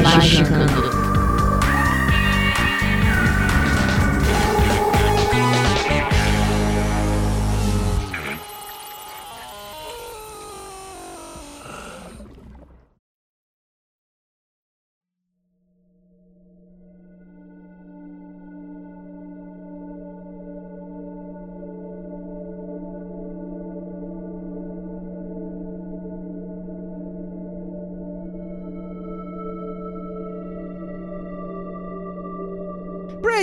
来时刻刻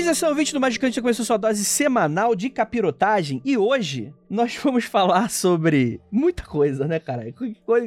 Magicando. Atenção, ouvinte do Magicante, já começou sua dose semanal de capirotagem e hoje nós vamos falar sobre muita coisa, né, cara?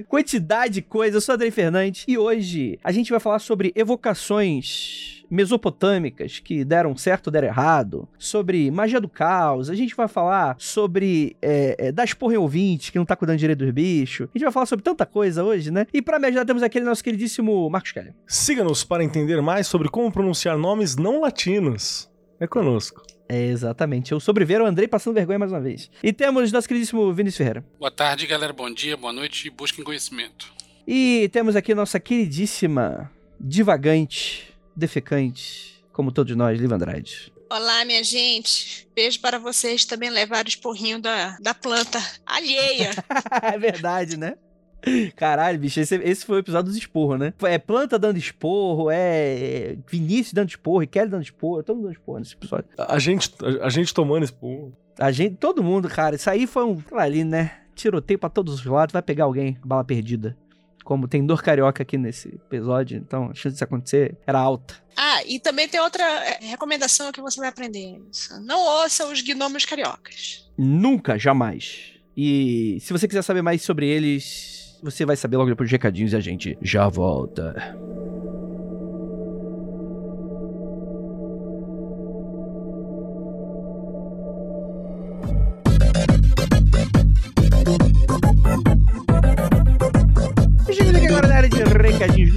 Quantidade de coisa. Eu sou Andrei Fernandes e hoje a gente vai falar sobre evocações mesopotâmicas que deram certo ou deram errado, sobre magia do caos, a gente vai falar sobre é, é, das porra em ouvinte que não tá cuidando direito dos bichos, a gente vai falar sobre tanta coisa hoje, né? E para me ajudar temos aquele nosso queridíssimo Marcos Kelly. Siga-nos para entender mais sobre como pronunciar nomes não latinos é conosco. É, exatamente. Eu sobreviveram o Andrei passando vergonha mais uma vez. E temos nosso queridíssimo Vinícius Ferreira. Boa tarde, galera. Bom dia, boa noite e busquem conhecimento. E temos aqui nossa queridíssima, divagante, defecante, como todos nós, Liv Andrade. Olá, minha gente. Beijo para vocês também levar o esporrinho da, da planta alheia. é verdade, né? Caralho, bicho, esse, esse foi o episódio dos esporros, né? É planta dando esporro, é Vinícius dando esporro, e Kelly dando esporro, todo mundo dando esporro nesse episódio. A, a gente, a, a, gente tomando esporro. A gente, todo mundo, cara. Isso aí foi um, ali, né? Tiroteio pra todos os lados, vai pegar alguém, bala perdida. Como tem dor carioca aqui nesse episódio, então a chance disso acontecer era alta. Ah, e também tem outra é, recomendação que você vai aprender. Não ouça os gnomos cariocas. Nunca, jamais. E se você quiser saber mais sobre eles, você vai saber logo depois dos recadinhos e a gente já volta.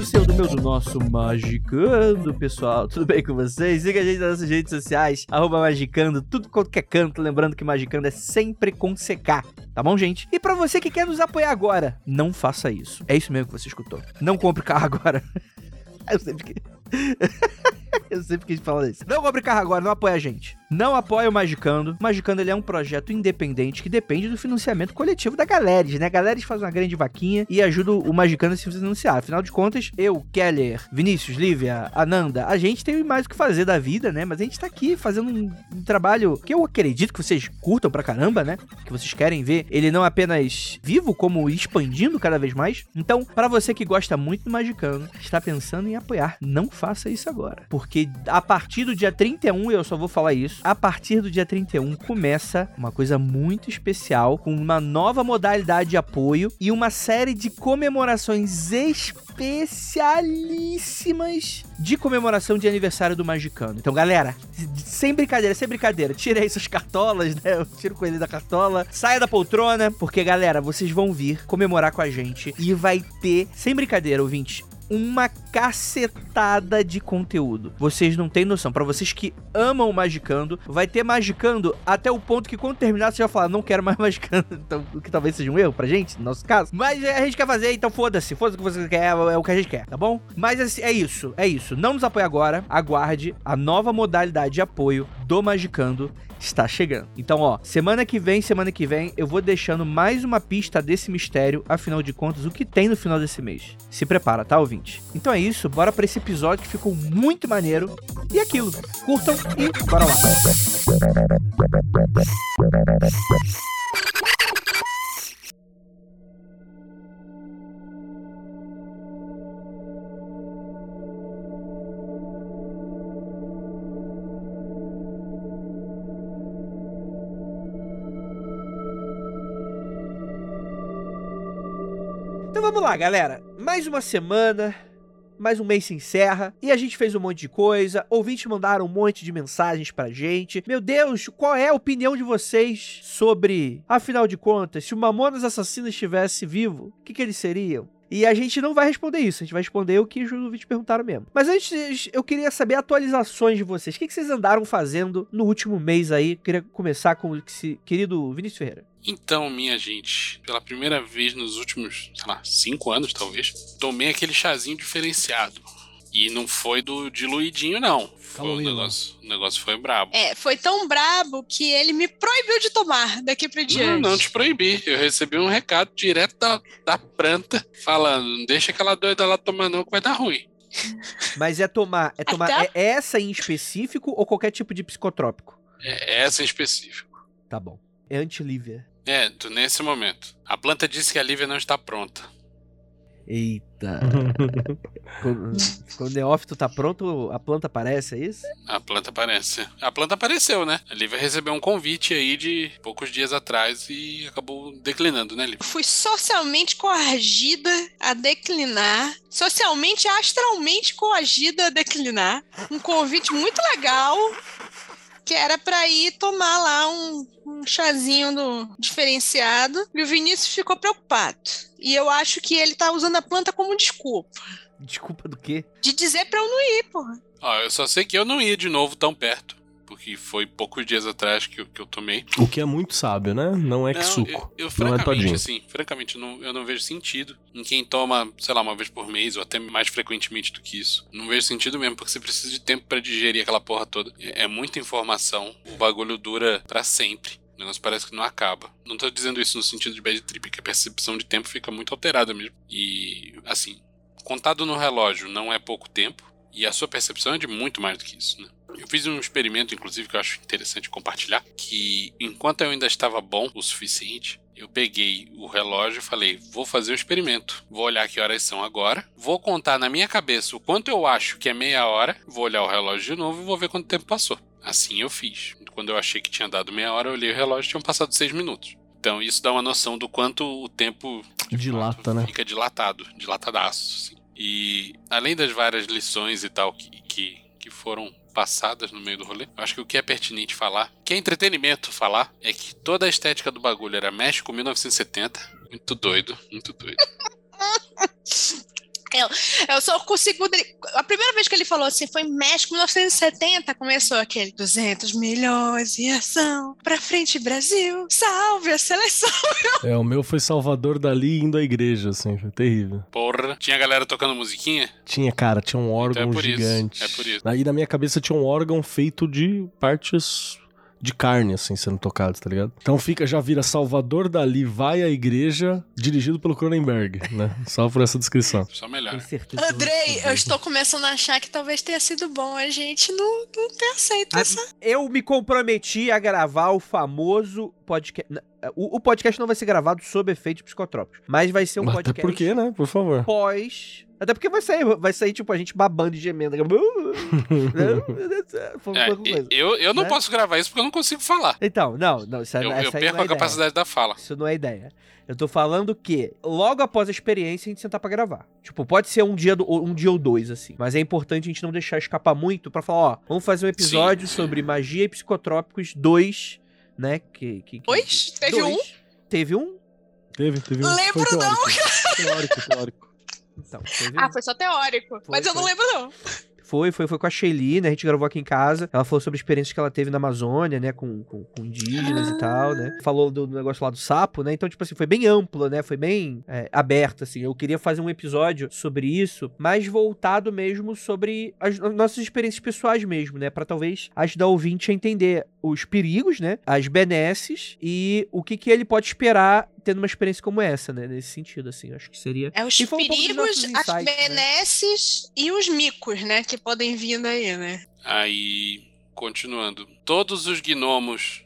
Do seu, do meu, do nosso Magicando, pessoal. Tudo bem com vocês? Siga a gente nas nossas redes sociais, arroba Magicando, tudo quanto que é canto. Lembrando que Magicando é sempre com CK, tá bom, gente? E para você que quer nos apoiar agora, não faça isso. É isso mesmo que você escutou. Não compre carro agora. Eu sempre que... Eu sempre quis falar isso. Não compre carro agora, não apoia a gente. Não apoia o Magicando. O Magicando ele é um projeto independente que depende do financiamento coletivo da Galeres, né? A Galeres faz uma grande vaquinha e ajuda o Magicando a se financiar. Afinal de contas, eu, Keller, Vinícius, Lívia, Ananda, a gente tem mais o que fazer da vida, né? Mas a gente tá aqui fazendo um, um trabalho que eu acredito que vocês curtam pra caramba, né? Que vocês querem ver ele não apenas vivo, como expandindo cada vez mais. Então, para você que gosta muito do Magicando, está pensando em apoiar, não faça isso agora. Porque a partir do dia 31, eu só vou falar isso, a partir do dia 31 começa uma coisa muito especial, com uma nova modalidade de apoio e uma série de comemorações especialíssimas de comemoração de aniversário do Magicano. Então, galera, sem brincadeira, sem brincadeira, tira aí suas cartolas, né? Eu tiro o coelho da cartola, saia da poltrona, porque, galera, vocês vão vir comemorar com a gente e vai ter, sem brincadeira, ouvinte, uma cacetada de conteúdo. Vocês não têm noção. Para vocês que amam Magicando, vai ter Magicando até o ponto que quando terminar você já falar, não quero mais Magicando. Então, o que talvez seja um erro pra gente, no nosso caso. Mas a gente quer fazer, então foda-se. Foda-se o que você quer, é o que a gente quer, tá bom? Mas assim, é isso, é isso. Não nos apoie agora. Aguarde a nova modalidade de apoio do Magicando está chegando. Então, ó, semana que vem, semana que vem, eu vou deixando mais uma pista desse mistério, afinal de contas, o que tem no final desse mês. Se prepara, tá, ouvinte? Então é isso, bora para esse episódio que ficou muito maneiro. E aquilo, curtam e bora lá. Vamos lá, galera. Mais uma semana mais um mês se encerra e a gente fez um monte de coisa. Ouvintes mandaram um monte de mensagens pra gente. Meu Deus, qual é a opinião de vocês sobre, afinal de contas, se o Mamonas Assassinas estivesse vivo, o que, que eles seriam? E a gente não vai responder isso, a gente vai responder o que os ouvintes perguntaram mesmo. Mas antes, eu queria saber atualizações de vocês. O que, que vocês andaram fazendo no último mês aí? Eu queria começar com o querido Vinícius Ferreira. Então, minha gente, pela primeira vez nos últimos, sei lá, cinco anos talvez, tomei aquele chazinho diferenciado. E não foi do diluidinho, não. Foi o, negócio, o negócio foi brabo. É, foi tão brabo que ele me proibiu de tomar daqui pra diante. Não, não te proibi. Eu recebi um recado direto da, da planta falando: não deixa aquela doida lá tomar, não, que vai dar ruim. Mas é tomar, é tomar Até- é essa em específico ou qualquer tipo de psicotrópico? É essa em específico. Tá bom. É anti-Lívia. É, tu- nesse momento. A planta disse que a Lívia não está pronta. Eita. quando, quando o neófito tá pronto, a planta aparece, é isso? A planta aparece. A planta apareceu, né? A Lívia recebeu um convite aí de poucos dias atrás e acabou declinando, né, Lívia? Fui socialmente coagida a declinar, socialmente e astralmente coagida a declinar. Um convite muito legal, que era pra ir tomar lá um, um chazinho do diferenciado. E o Vinícius ficou preocupado. E eu acho que ele tá usando a planta como desculpa. Desculpa do quê? De dizer pra eu não ir, porra. Ó, eu só sei que eu não ia de novo tão perto. Porque foi poucos dias atrás que eu, que eu tomei. O que é muito sábio, né? Não é que Não, suco. eu, eu não é todinho. assim, francamente, eu não, eu não vejo sentido em quem toma, sei lá, uma vez por mês ou até mais frequentemente do que isso. Não vejo sentido mesmo, porque você precisa de tempo pra digerir aquela porra toda. É, é muita informação, o bagulho dura pra sempre. O negócio parece que não acaba. Não tô dizendo isso no sentido de bad trip, que a percepção de tempo fica muito alterada mesmo. E, assim, contado no relógio não é pouco tempo, e a sua percepção é de muito mais do que isso, né? Eu fiz um experimento, inclusive, que eu acho interessante compartilhar, que enquanto eu ainda estava bom o suficiente, eu peguei o relógio e falei, vou fazer o experimento. Vou olhar que horas são agora, vou contar na minha cabeça o quanto eu acho que é meia hora, vou olhar o relógio de novo e vou ver quanto tempo passou. Assim eu fiz. Quando eu achei que tinha dado meia hora, eu olhei o relógio e tinham passado seis minutos. Então isso dá uma noção do quanto o tempo Dilata, fato, né? Fica dilatado, dilatadaço. Assim. E além das várias lições e tal que, que, que foram passadas no meio do rolê, eu acho que o que é pertinente falar, que é entretenimento falar, é que toda a estética do bagulho era México 1970. Muito doido, muito doido. Eu só consigo. A primeira vez que ele falou assim foi em México, 1970, começou aquele 200 milhões em ação. Pra frente, Brasil, salve a seleção. É, o meu foi Salvador Dali indo à igreja, assim, foi terrível. Porra, tinha galera tocando musiquinha? Tinha, cara, tinha um órgão Então é por isso, gigante. é por isso. Aí na minha cabeça tinha um órgão feito de partes de carne, assim, sendo tocados, tá ligado? Então fica, já vira Salvador Dali vai à igreja, dirigido pelo Cronenberg, né? Só por essa descrição. Só melhor. Andrei, eu estou começando a achar que talvez tenha sido bom a gente não, não ter aceito Ah, essa. Eu me comprometi a gravar o famoso podcast. O, o podcast não vai ser gravado sob efeitos psicotrópicos, mas vai ser um Até podcast porque, né? Por favor. pós. Até porque vai sair, vai sair, tipo, a gente babando e gemendo. Foi É, eu, eu não né? posso gravar isso porque eu não consigo falar. Então, não, não, isso, Eu, essa eu aí perco não é a capacidade da fala. Ideia. Isso não é ideia. Eu tô falando que logo após a experiência a gente sentar pra gravar. Tipo, pode ser um dia, do- um dia ou dois, assim. Mas é importante a gente não deixar escapar muito pra falar, ó, vamos fazer um episódio Sim. sobre magia e psicotrópicos 2, né? Que, que, que- Dois? Teve dois. um? Teve um? Teve, teve um. Lembro foi não, teórico. Teórico, teórico. Então, teve Ah, foi só teórico. Foi, mas eu não lembro, não. Foi, foi, foi com a Shelly, né? A gente gravou aqui em casa. Ela falou sobre experiências que ela teve na Amazônia, né? Com, com, com indígenas e tal, né? Falou do, do negócio lá do sapo, né? Então, tipo assim, foi bem amplo, né? Foi bem é, aberto, assim. Eu queria fazer um episódio sobre isso, mais voltado mesmo sobre as as nossas experiências pessoais mesmo, né? Pra talvez ajudar o ouvinte a entender os perigos, né? As benesses e o que, que ele pode esperar tendo uma experiência como essa, né? Nesse sentido, assim. Acho que seria. É os um perigos, nossos as insights, né? benesses e os micos, né? Que podem vir daí, né? Aí, continuando. Todos os gnomos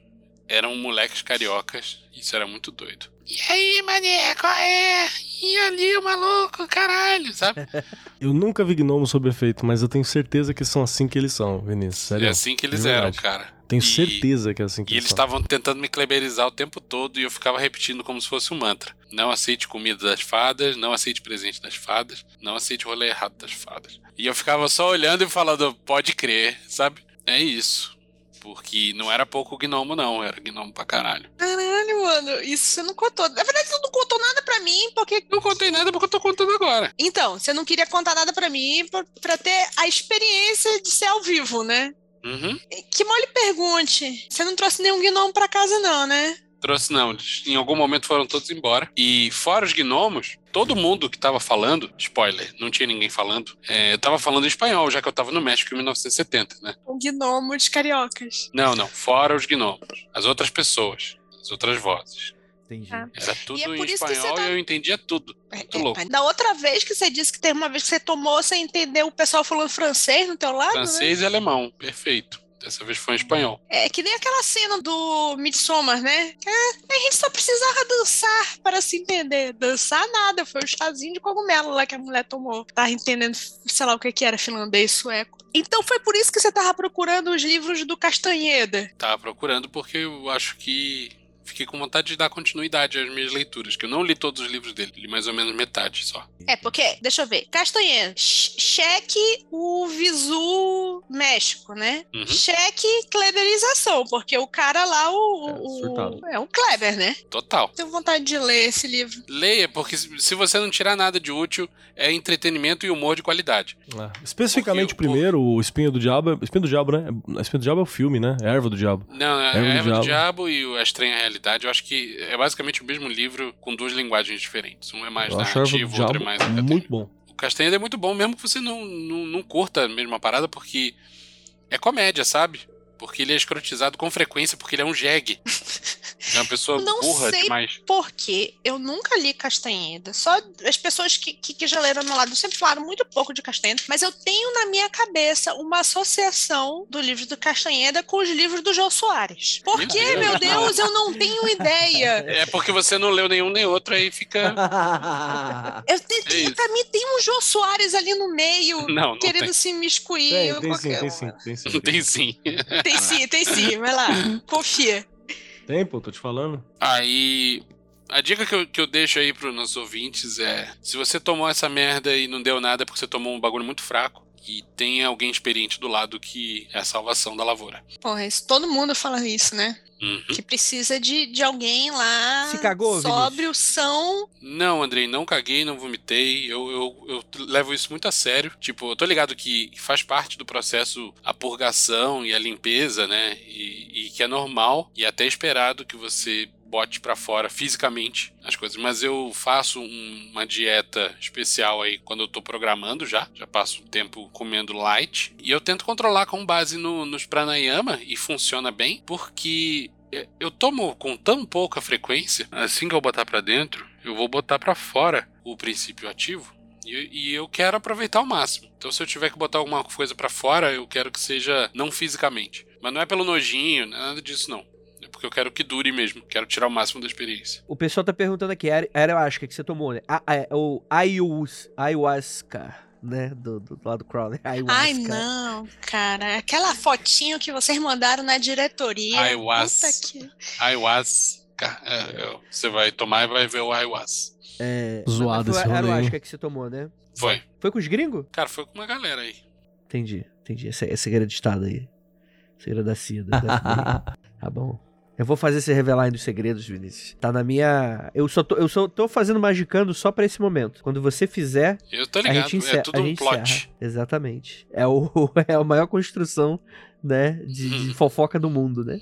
eram moleques cariocas. Isso era muito doido. E aí, mané, qual é? E ali o maluco, caralho, sabe? Eu nunca vi gnomo sob efeito, mas eu tenho certeza que são assim que eles são, Vinícius. Sério. É assim que eles eram, cara. Tenho E- certeza que é assim que E eles estavam tentando me kleberizar o tempo todo e eu ficava repetindo como se fosse um mantra. Não aceite comida das fadas, não aceite presente das fadas, não aceite o rolê errado das fadas. E eu ficava só olhando e falando, pode crer, sabe? É isso. Porque não era pouco gnomo, não, era gnomo pra caralho. Caralho, mano, isso você não contou. Na verdade, você não contou nada pra mim, porque. Não contei nada porque eu tô contando agora. Então, você não queria contar nada pra mim pra, pra ter a experiência de ser ao vivo, né? Uhum. Que mal lhe pergunte. Você não trouxe nenhum gnomo pra casa, não, né? Trouxe não, eles em algum momento foram todos embora. E fora os gnomos, todo mundo que tava falando, spoiler, não tinha ninguém falando, é, tava falando espanhol, já que eu tava no México em 1970, né? Um gnomo de cariocas. Não, não, fora os gnomos, as outras pessoas, as outras vozes. Entendi. Ah. Era tudo E é em espanhol tá- e eu entendia tudo. É, Muito é, louco. Da outra vez que você disse que teve uma vez que você tomou, você entendeu o pessoal falando francês no teu lado, né? Francês e alemão, perfeito. Dessa vez foi em espanhol. É que nem aquela cena do Midsommar, né? É, a gente só precisava dançar para se entender. Dançar nada, foi o chazinho de cogumelo lá que a mulher tomou. Tava entendendo, sei lá o que que era, finlandês, sueco. Então foi por isso que você tava procurando os livros do Castanheda. Tava procurando porque eu acho que fiquei com vontade de dar continuidade às minhas leituras, que eu não li todos os livros dele, li mais ou menos metade só. É, porque, deixa eu ver, Castanheda, ch- cheque o Visu México, né? Uhum. Cheque Kleberização, porque o cara lá, o, É, o- é um Kleber, né? Total. Tenho vontade de ler esse livro. Leia, porque se você não tirar nada de útil, é entretenimento e humor de qualidade. É. Especificamente, Porque o- primeiro, o Espinho do Diabo. é- Espinho do Diabo, né? É- Espinho do Diabo é o filme, né? É Erva do Diabo. Não, é Erva do Erva do Diabo. Diabo e o A Estranha Realidade, eu acho que é basicamente o mesmo livro com duas linguagens diferentes. Um é mais Eu do narrativo, outro é mais acadêmico. muito bom. O Castanheira é muito bom, mesmo que você não, não, não curta a mesma parada, porque é comédia, sabe? Porque ele é escrotizado com frequência, porque ele é um jegue. É uma pessoa Não burra sei demais. Porque eu nunca li Castanheda. Só as pessoas que, que, que já leram ao meu lado sempre falaram muito pouco de Castanheda. Mas eu tenho na minha cabeça uma associação do livro do Castanheda com os livros do João Soares. Por Deus. meu Deus, eu não tenho ideia. É porque você não leu nenhum nem outro, aí fica. Eu te, É pra mim tem um João Soares ali no meio, Não, não querendo tem. se imiscuir. Tem, em tem sim, qualquer tem um. sim, tem sim. Tem sim. Tem sim, tem sim. Vai lá, confia. Tem, pô, tô te falando. Aí. A dica que eu, que eu deixo aí pros nossos ouvintes é: se você tomou essa merda e não deu nada é porque você tomou um bagulho muito fraco. E tem alguém experiente do lado que é a salvação da lavoura. Porra, isso, todo mundo fala isso, né? Uhum. Que precisa de, de alguém lá. Se cagou, Sóbrio, são. Não, Andrei, não caguei, não vomitei. Eu, eu, eu levo isso muito a sério. Tipo, eu tô ligado que faz parte do processo a purgação e a limpeza, né? E, e que é normal e até esperado que você bote pra fora fisicamente as coisas. Mas eu faço um- uma dieta especial aí quando eu tô programando já. Já passo um tempo comendo light. E eu tento controlar com base no, nos pranayama e funciona bem, porque eu tomo com tão pouca frequência, assim que eu botar pra dentro, eu vou botar pra fora o princípio ativo. E, eu quero aproveitar ao máximo. Então, se eu tiver que botar alguma coisa pra fora, eu quero que seja não fisicamente. Mas não é pelo nojinho, é nada disso não. É porque eu quero que dure mesmo. Quero tirar o máximo da experiência. O pessoal tá perguntando aqui, era ayahuasca que você tomou, né? A, a, o ayahuas, ayahuasca, né? Do, do, do lado do Crowley. Ayahuasca. Ai, não, cara. Aquela fotinho que vocês mandaram na diretoria. Ayahuasca. Que... Ayahuasca. É, eu- você vai tomar e vai ver o ayahuasca. É, Zoado esse foi a rolê, ayahuasca que você tomou, né? Foi. Foi com os gringos? Cara, foi com uma galera aí. Entendi, entendi. Esse é segredo de estado aí. Segredo da CIA. da FBI. tá bom. Eu vou fazer você revelar ainda os segredos, Vinícius. Tá na minha. Eu só tô, eu só tô fazendo magicando só pra esse momento. Quando você fizer, Eu tô a ligado. gente encerra. é tudo a um gente plot. encerra. Exatamente. É, o, é a maior construção, né, de, de fofoca do mundo, né?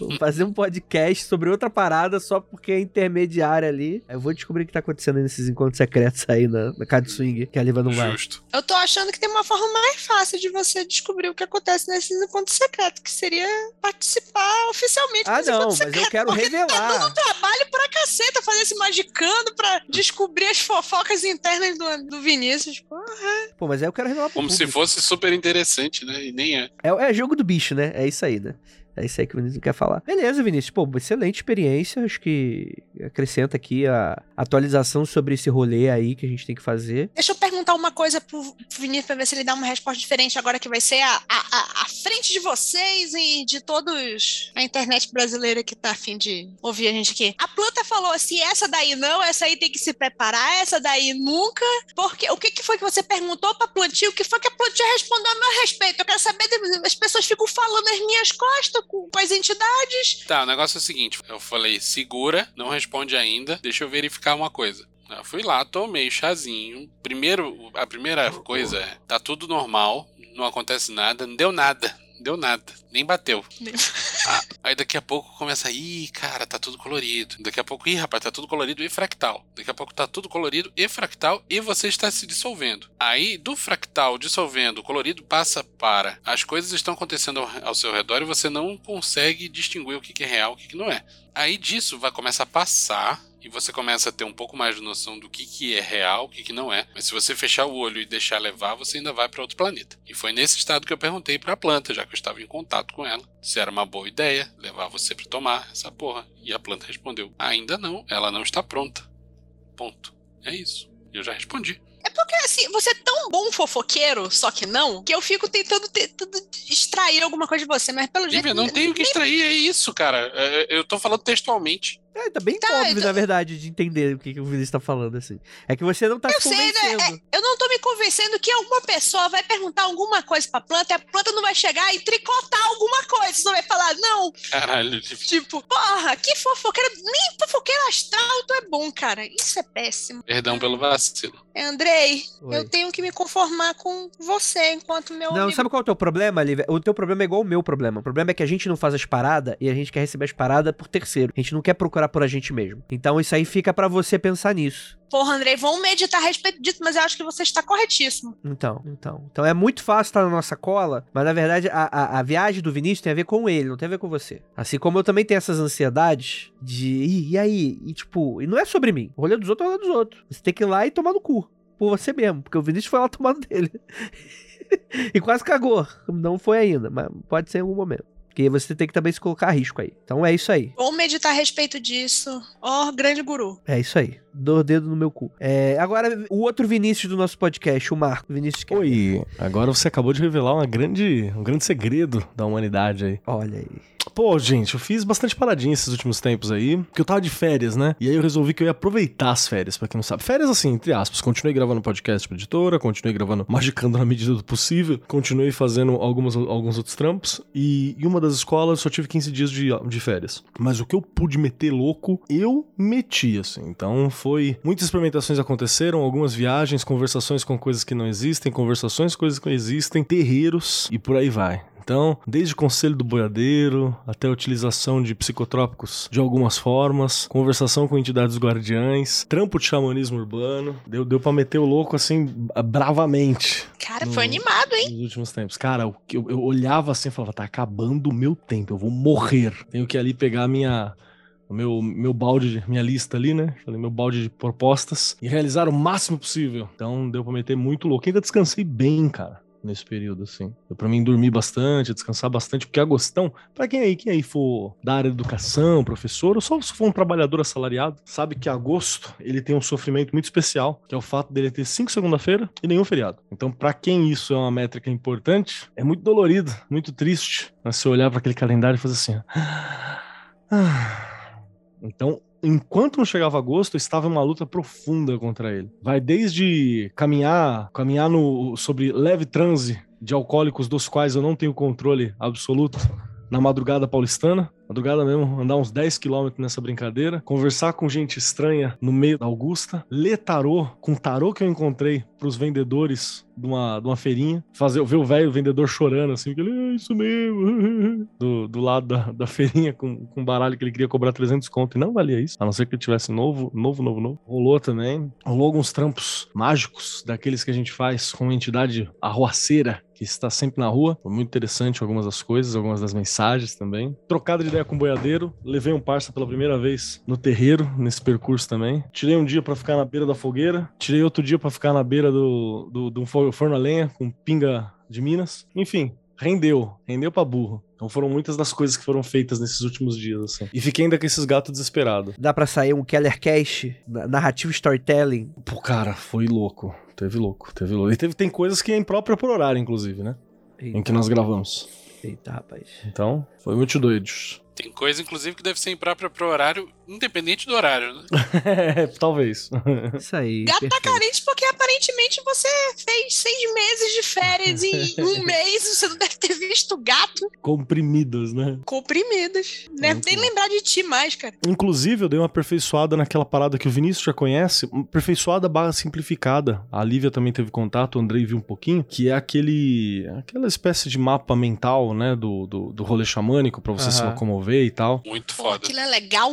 Vou fazer um podcast sobre outra parada só porque é intermediária ali. Eu vou descobrir o que tá acontecendo nesses encontros secretos aí na, na casa de swing, que a Liva não vai. Justo. Eu tô achando que tem uma forma mais fácil de você descobrir o que acontece nesses encontros secretos, que seria participar oficialmente Ah, dos não, encontros mas eu secretos. quero porque Tá revelar. dando trabalho pra caceta fazer esse magicando pra descobrir as fofocas internas do, do Vinícius. Porra. Pô, mas aí eu quero revelar pro Como se público. fosse super interessante, né? E nem é. É, é jogo do bicho, né? É isso aí, né? É isso aí que o Vinícius quer falar. Beleza, Vinícius. Pô, excelente experiência. Acho que acrescenta aqui a atualização sobre esse rolê aí que a gente tem que fazer. Deixa eu perguntar uma coisa pro Vinícius pra ver se ele dá uma resposta diferente agora que vai ser a, a, a, frente de vocês e de todos a internet brasileira que tá afim de ouvir a gente aqui. A planta falou assim: essa daí não, essa aí tem que se preparar, essa daí nunca. Porque o que, que foi que você perguntou pra plantia? O que foi que a plantia respondeu a meu respeito? Eu quero saber, as pessoas ficam falando nas minhas costas com, com as entidades. Tá, o negócio é o seguinte: eu falei, segura, não responde ainda, deixa eu verificar uma coisa. Eu fui lá, tomei chazinho. Primeiro, a primeira coisa é: tá tudo normal, não acontece nada, não deu nada. não Deu nada, nem bateu. aí daqui a pouco começa, ih, cara, tá tudo colorido. Daqui a pouco, ih, rapaz, tá tudo colorido e fractal. Daqui a pouco tá tudo colorido e fractal e você está se dissolvendo. Aí, do fractal dissolvendo, colorido passa para as coisas estão acontecendo ao, ao seu redor e você não consegue distinguir o que, que é real e o que, que não é. Aí disso vai começar a passar e você começa a ter um pouco mais de noção do que, que é real, o que, que não é. Mas se você fechar o olho e deixar levar, você ainda vai para outro planeta. E foi nesse estado que eu perguntei para a planta, já que eu estava em contato com ela, se era uma boa ideia levar você para tomar essa porra. E a planta respondeu: ainda não, ela não está pronta. Ponto. É isso. Eu já respondi. É porque, assim, você é tão bom fofoqueiro, só que não, que eu fico tentando, tentando extrair alguma coisa de você, mas pelo jeito. Lívia, não tenho o que extrair, é isso, cara. É, Eu tô falando textualmente. É, tá bem Tá, óbvio, então- na verdade, de entender o que, que o Vinícius tá falando, assim. É que você não tá Eu se sei, né? convencendo. Eu não tô me convencendo que alguma pessoa vai perguntar alguma coisa pra planta e a planta não vai chegar e tricotar alguma coisa. Você não vai falar, não. Caralho. Tipo, porra, que fofoqueiro. Nem fofoqueiro astral tu é bom, cara. Isso é péssimo. Perdão pelo vacilo. Andrei, Oi. eu tenho que me conformar com você enquanto meu Não, amigo. sabe qual é o teu problema, Lívia? O teu problema é igual o meu problema. O problema é que a gente não faz as paradas e a gente quer receber as paradas por terceiro. A gente não quer procurar por a gente mesmo. Então isso aí fica pra você pensar nisso. Porra, Andrei, vamos meditar a respeito disso, mas eu acho que você está corretíssimo. Então, então. Então é muito fácil estar na nossa cola, mas na verdade a, a, a viagem do Vinícius tem a ver com ele, não tem a ver com você. Assim como eu também tenho essas ansiedades de, "Ih, e aí? E tipo, e não é sobre mim. O rolê dos outros é o rolê dos outros. Você tem que ir lá e tomar no cu. Por você mesmo, porque o Vinícius foi lá tomar no dele. e quase cagou. Não foi ainda, mas pode ser em algum momento. Porque você tem que também se colocar a risco aí. Então é isso aí. Vamos meditar a respeito disso. Ó, grande guru. É isso aí. Dou dedo no meu cu. É, agora, o outro Vinícius do nosso podcast, o Marco. Vinícius Oi, agora você acabou de revelar uma grande, um grande segredo da humanidade aí. Olha aí. Pô, gente, eu fiz bastante paradinha esses últimos tempos aí, porque eu tava de férias, né? E aí eu resolvi que eu ia aproveitar as férias, pra quem não sabe. Férias assim, entre aspas. Continuei gravando podcast pra editora, continuei gravando Magicando na medida do possível, continuei fazendo algumas, alguns outros trampos, e em uma das escolas só tive 15 dias de, de férias. Mas o que eu pude meter louco, eu meti, assim. Então foi... Muitas experimentações aconteceram, algumas viagens, conversações com coisas que não existem, conversações com coisas que não existem, terreiros, e por aí vai. Então, desde conselho do boiadeiro até a utilização de psicotrópicos de algumas formas, conversação com entidades guardiães, trampo de xamanismo urbano, deu, deu pra meter o louco assim bravamente Cara, No- foi animado, hein? nos últimos tempos. Cara, o que eu, eu olhava assim e falava, tá acabando o meu tempo, eu vou morrer. Tenho que ali pegar a minha. O meu, meu balde, de- minha lista ali, né? Falei, meu balde de propostas e realizar o máximo possível. Então deu pra meter muito louco. Ainda descansei bem, cara, nesse período, assim. Deu pra mim dormir bastante, descansar bastante, porque agostão, pra quem aí, quem aí for da área de educação, professor, ou só se for um trabalhador assalariado, sabe que agosto ele tem um sofrimento muito especial, que é o fato dele ter cinco segunda-feira e nenhum feriado. Então, pra quem isso é uma métrica importante, é muito dolorido, muito triste, né, você olhar pra aquele calendário e fazer assim, ó. Então, enquanto não chegava agosto, estava uma luta profunda contra ele. Vai desde caminhar, caminhar no sobre leve transe de alcoólicos dos quais eu não tenho controle absoluto na madrugada paulistana, madrugada mesmo, andar uns 10 quilômetros nessa brincadeira, conversar com gente estranha no meio da Augusta, ler tarô com tarô que eu encontrei pros vendedores de uma, de uma feirinha, fazer, ver o velho vendedor chorando assim, que ele, é isso mesmo, do, do lado da, da feirinha com, com baralho que ele queria cobrar 300 conto e não valia isso, a não ser que ele tivesse novo, novo, novo, novo. Rolou também, rolou alguns trampos mágicos, daqueles que a gente faz com uma entidade arruaceira, que está sempre na rua. Foi muito interessante algumas das coisas, algumas das mensagens também. Trocada de ideia com o boiadeiro, levei um parça pela primeira vez no terreiro, nesse percurso também. Tirei um dia pra ficar na beira da fogueira, tirei outro dia pra ficar na beira do, do, do fo- forno a lenha com pinga de Minas. Enfim, rendeu, rendeu pra burro. Então foram muitas das coisas que foram feitas nesses últimos dias, assim. E fiquei ainda com esses gatos desesperados. Dá pra sair um Keller Cash, na- narrativo storytelling. Pô, cara, foi louco. Teve louco, teve louco. E teve, tem coisas que é imprópria por horário, inclusive, né? Em Eita, que nós gravamos. eita, rapaz. Então, foi muito doido. Tem coisa, inclusive, que deve ser imprópria pro horário, independente do horário, né? Talvez. Isso aí. Gato tá perfeito. carente porque aparentemente você fez seis meses de férias e em um mês você não deve ter visto gato Comprimidas, né? comprimidos. Deve Muito nem bom. lembrar de ti mais, cara. Inclusive, eu dei uma aperfeiçoada naquela parada que o Vinícius já conhece, uma aperfeiçoada barra simplificada. A Lívia também teve contato, o Andrei viu um pouquinho, que é aquele. aquela espécie de mapa mental, né? Do, do, do rolê xamânico pra você se Aham. locomover e tal. Muito Pô, foda. aquilo é legal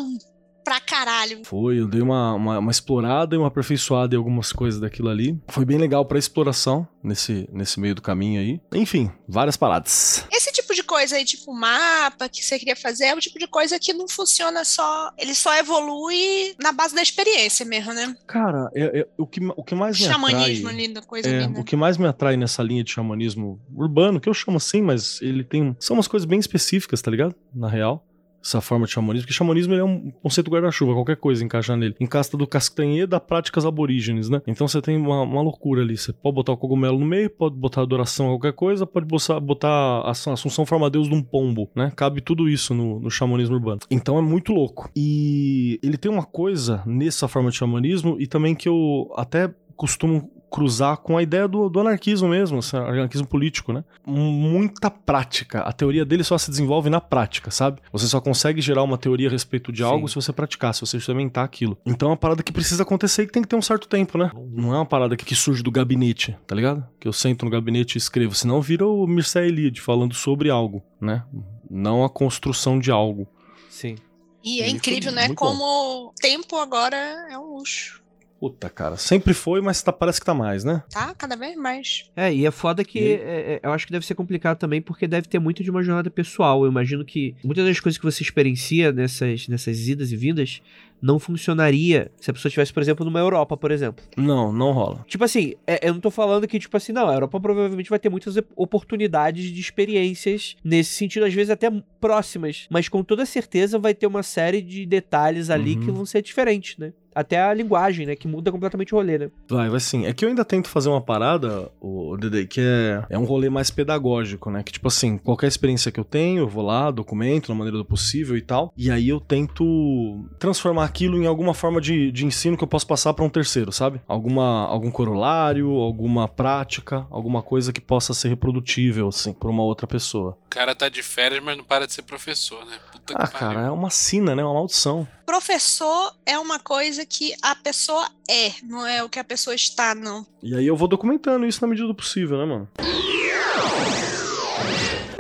pra caralho. Foi, eu dei uma, uma, uma explorada e uma aperfeiçoada em algumas coisas daquilo ali. Foi bem legal pra exploração nesse, nesse meio do caminho aí. Enfim, várias paradas. Esse tipo de coisa aí, tipo mapa que você queria fazer, é o tipo de coisa que não funciona só. Ele só evolui na base da experiência mesmo, né? Cara, é- é- o, que, o que mais me Xamanismo atrai... ali da coisa É, né? o que mais me atrai nessa linha de xamanismo urbano, que eu chamo assim, mas ele tem. São umas coisas bem específicas, tá ligado? Na real. Essa forma de xamanismo, porque xamanismo é um conceito guarda-chuva, qualquer coisa encaixa nele. Encasta do Castanheda da práticas aborígenes, né? Então você tem uma, uma loucura ali. Você pode botar o cogumelo no meio, pode botar adoração a qualquer coisa, pode botar, a Assun- Assunção Forma-Deus de um pombo, né? Cabe tudo isso no, no xamanismo urbano. Então é muito louco. E ele tem uma coisa nessa forma de xamanismo e também que eu até costumo cruzar com a ideia do, do anarquismo mesmo, esse anarquismo político, né? Muita prática. A teoria dele só se desenvolve na prática, sabe? Você só consegue gerar uma teoria a respeito de algo Sim. se você praticar, se você experimentar aquilo. Então é uma parada que precisa acontecer e que tem que ter um certo tempo, né? Não é uma parada que, surge do gabinete, tá ligado? Que eu sento no gabinete e escrevo, senão vira o Mircea Eliade falando sobre algo, né? Não a construção de algo. Sim. E é incrível, né? Como o tempo agora é um luxo. Puta, cara, sempre foi, mas tá- parece que tá mais, né? Tá? Cada vez mais. É, e é foda que é, é, eu acho que deve ser complicado também, porque deve ter muito de uma jornada pessoal. Eu imagino que muitas das coisas que você experiencia nessas, nessas idas e vindas não funcionaria se a pessoa estivesse, por exemplo, numa Europa, por exemplo. Não, não rola. Tipo assim, é- eu não tô falando que, tipo assim, não, a Europa provavelmente vai ter muitas op- oportunidades de experiências nesse sentido, às vezes até próximas, mas com toda certeza vai ter uma série de detalhes ali Uhum. que vão ser diferentes, né? Até a linguagem, né? Que muda completamente o rolê, né? Vai, vai sim. É que eu ainda tento fazer uma parada, o Dede, que é, é um rolê mais pedagógico, né? Que tipo assim, qualquer experiência que eu tenho, eu vou lá, documento na maneira do possível e tal. E aí eu tento transformar aquilo em alguma forma de, de ensino que eu posso passar pra um terceiro, sabe? Alguma, algum corolário, alguma prática, alguma coisa que possa ser reprodutível, assim, por uma outra pessoa. O cara tá de férias, mas não para de ser professor, né? Puta Ah, que pariu. cara, é uma sina, né? Uma maldição. Professor é uma coisa que a pessoa é, não é o que a pessoa está, não. E aí eu vou documentando isso na medida do possível, né, mano?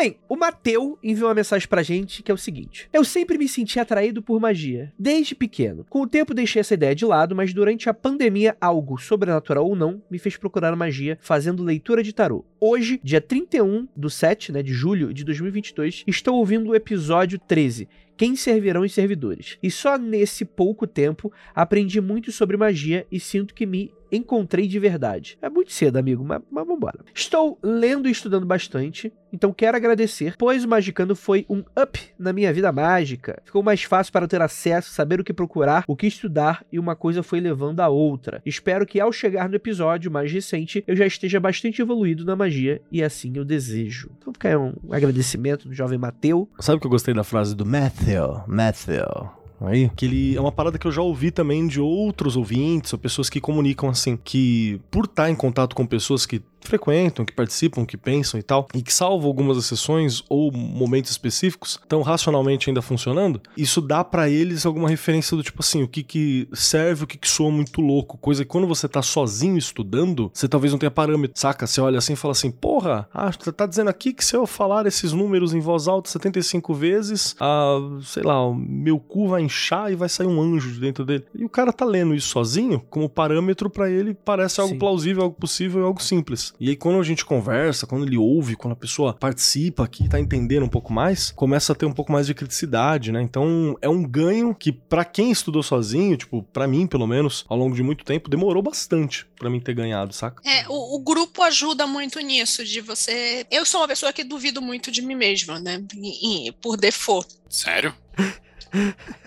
Bem, o Mateu enviou uma mensagem pra gente que é o seguinte: Eu sempre me senti atraído por magia, desde pequeno. Com o tempo deixei essa ideia de lado, mas durante a pandemia, algo sobrenatural ou não, me fez procurar magia fazendo leitura de tarô. Hoje, dia 31 do 7, né, de julho de 2022, estou ouvindo o episódio 13. Quem servirão os servidores? E só nesse pouco tempo aprendi muito sobre magia e sinto que me encontrei de verdade. É muito cedo, amigo, mas, mas vambora. Estou lendo e estudando bastante, então quero agradecer, pois o Magicando foi um up na minha vida mágica. Ficou mais fácil para ter acesso, saber o que procurar, o que estudar e uma coisa foi levando a outra. Espero que ao chegar no episódio mais recente eu já esteja bastante evoluído na magia e assim eu desejo. Então fica aí um agradecimento do jovem Mateu. Sabe que eu gostei da frase do Matthew? Matthew. Aí, que ele é uma parada que eu já ouvi também de outros ouvintes ou pessoas que comunicam assim, que por estar em contato com pessoas que frequentam, que participam, que pensam e tal, e que salvo algumas exceções ou momentos específicos, estão racionalmente ainda funcionando, isso dá pra eles alguma referência do tipo assim, o que que serve, o que que soa muito louco, coisa que quando você tá sozinho estudando, você talvez não tenha parâmetro, saca? Você olha assim e fala assim, porra, ah, você tá dizendo aqui que se eu falar esses números em voz alta 75 vezes, ah, sei lá, o meu cu vai inchar e vai sair um anjo de dentro dele. E o cara tá lendo isso sozinho, como parâmetro pra ele parece algo Sim. plausível, algo possível e algo simples. E aí quando a gente conversa, quando ele ouve, quando a pessoa participa aqui, tá entendendo um pouco mais, começa a ter um pouco mais de criticidade, né? Então é um ganho que para quem estudou sozinho, tipo, para mim pelo menos, ao longo de muito tempo, demorou bastante para mim ter ganhado, saca? É, o, o, grupo ajuda muito nisso, de você. Eu sou uma pessoa que duvido muito de mim mesma, né? E, e, por default. Sério?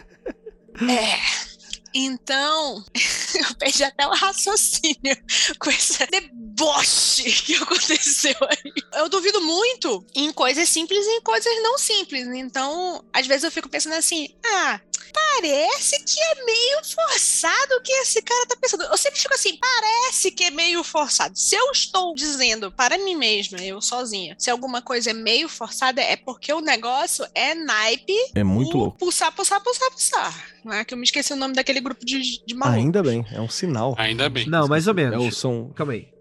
É. Então, eu perdi até o raciocínio com esse deboche que aconteceu aí. Eu duvido muito em coisas simples e em coisas não simples. Então, às vezes eu fico pensando assim: ah, parece que é meio forçado o que esse cara tá pensando. Eu sempre fico assim, parece que é meio forçado. Se eu estou dizendo para mim mesma, eu sozinha, se alguma coisa é meio forçada, é porque o negócio é naipe. É muito louco. Pulsar, pulsar, pulsar, pulsar. Não é que eu me esqueci o nome daquele grupo de, de malucos. Ainda bem, é um sinal. Ainda bem. Não, mais ou menos. É o som. Calma aí.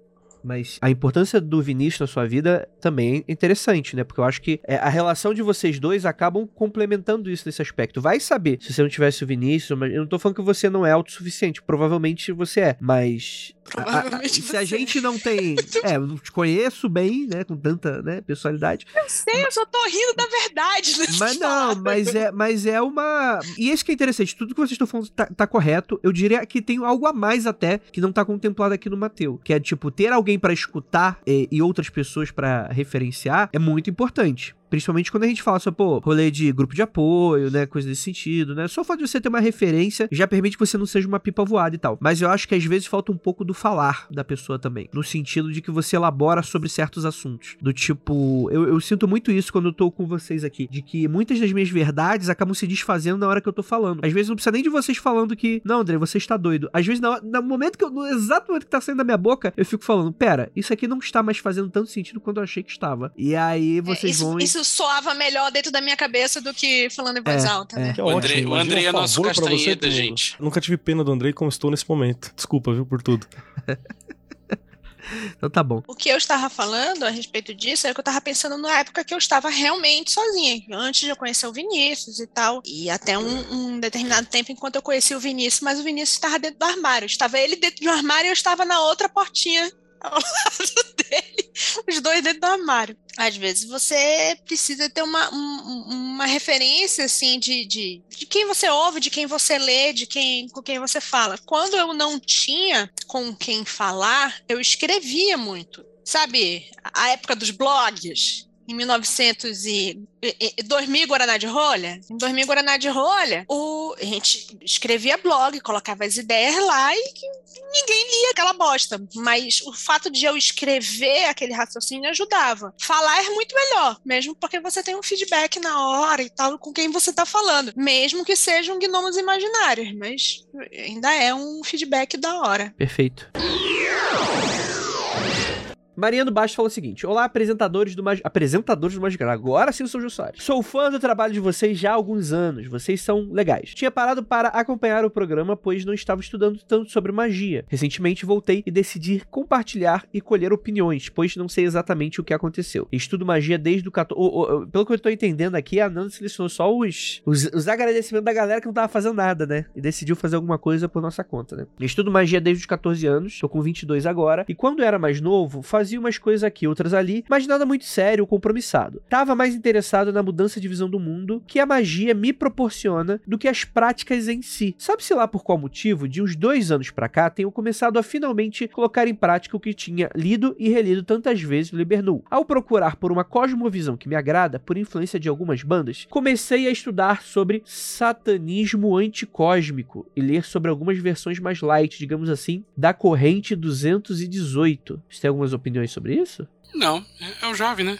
Mas a importância do Vinícius na sua vida também é interessante, né? Porque eu acho que é, a relação de vocês dois acabam complementando isso nesse aspecto. Vai saber se você não tivesse o Vinícius, mas eu não tô falando que você não é autossuficiente. Provavelmente você é. Mas Provavelmente a, a, se a gente não tem. é, eu te conheço bem, né? Com tanta né, personalidade. Eu sei, eu só tô rindo da verdade. Mas não, mas é, mas é uma. E isso que é interessante, tudo que vocês estão falando tá, tá, correto. Eu diria que tem algo a mais até que não tá contemplado aqui no Mateu. Que é, tipo, ter alguém para escutar e, e outras pessoas para referenciar é muito importante. Principalmente quando a gente fala sobre, pô, rolê de grupo de apoio, né? Coisa desse sentido, né? Só o fato de você ter uma referência já permite que você não seja uma pipa voada e tal. Mas eu acho que às vezes falta um pouco do falar da pessoa também. No sentido de que você elabora sobre certos assuntos. Do tipo, eu, eu sinto muito isso quando eu tô com vocês aqui. De que muitas das minhas verdades acabam se desfazendo na hora que eu tô falando. Às vezes não precisa nem de vocês falando que, não, André, você está doido. Às vezes, no, no momento que eu, no exato momento que tá saindo da minha boca, eu fico falando, pera, isso aqui não está mais fazendo tanto sentido quanto eu achei que estava. E aí vocês é, isso, vão. Isso soava melhor dentro da minha cabeça do que falando em voz É, alta, é. né? Que O Andrei, o Andrei é nosso Bruno. gente. Nunca tive pena do Andrei como estou nesse momento. Desculpa, viu, por tudo. Então tá bom. O que eu estava falando a respeito disso era que eu estava pensando na época que eu estava realmente sozinha, antes de eu conhecer o Vinícius e tal. E até um, um determinado tempo enquanto eu conheci o Vinícius, mas o Vinícius estava dentro do armário. Estava ele dentro do armário e eu estava na outra portinha ao lado dele, os dois dentro do armário. Às vezes você precisa ter uma, um- uma referência assim de, de, de quem você ouve, de quem você lê, de quem com quem você fala. Quando eu não tinha com quem falar, eu escrevia muito. Sabe, a época dos blogs, em 1900 e, e- e 2000 Guaraná de Rolha, em 2000 Guaraná de Rolha, o, a gente escrevia blog, colocava as ideias lá e ninguém lia aquela bosta. Mas o fato de eu escrever aquele raciocínio ajudava. Falar é muito melhor, mesmo porque você tem um feedback na hora e tal com quem você tá falando. Mesmo que sejam gnomos imaginários, mas ainda é um feedback da hora. Perfeito. Mariano Baixo fala o seguinte: Olá, apresentadores do Mag... Apresentadores do Magical. Agora sim eu sou o Jô Soares. Sou fã do trabalho de vocês já há alguns anos. Vocês são legais. Tinha parado para acompanhar o programa, pois não estava estudando tanto sobre magia. Recentemente voltei e decidi compartilhar e colher opiniões, pois não sei exatamente o que aconteceu. Estudo magia desde o 14. o- o- Pelo que eu tô entendendo aqui, a Nanda selecionou só os, os, os agradecimentos da galera que não tava fazendo nada, né? E decidiu fazer alguma coisa por nossa conta, né? Estudo magia desde os 14 anos, tô com 22 agora, e quando era mais novo, fazia umas coisas aqui, outras ali, mas nada muito sério ou compromissado. Tava mais interessado na mudança de visão do mundo que a magia me proporciona do que as práticas em si. Sabe-se lá por qual motivo, de uns dois anos pra cá, tenho começado a finalmente colocar em prática o que tinha lido e relido tantas vezes no Libernu. Ao procurar por uma cosmovisão que me agrada, por influência de algumas bandas, comecei a estudar sobre satanismo anticósmico e ler sobre algumas versões mais light, digamos assim, da corrente 218. Você tem algumas opiniões sobre isso? Não, é o jovem, né?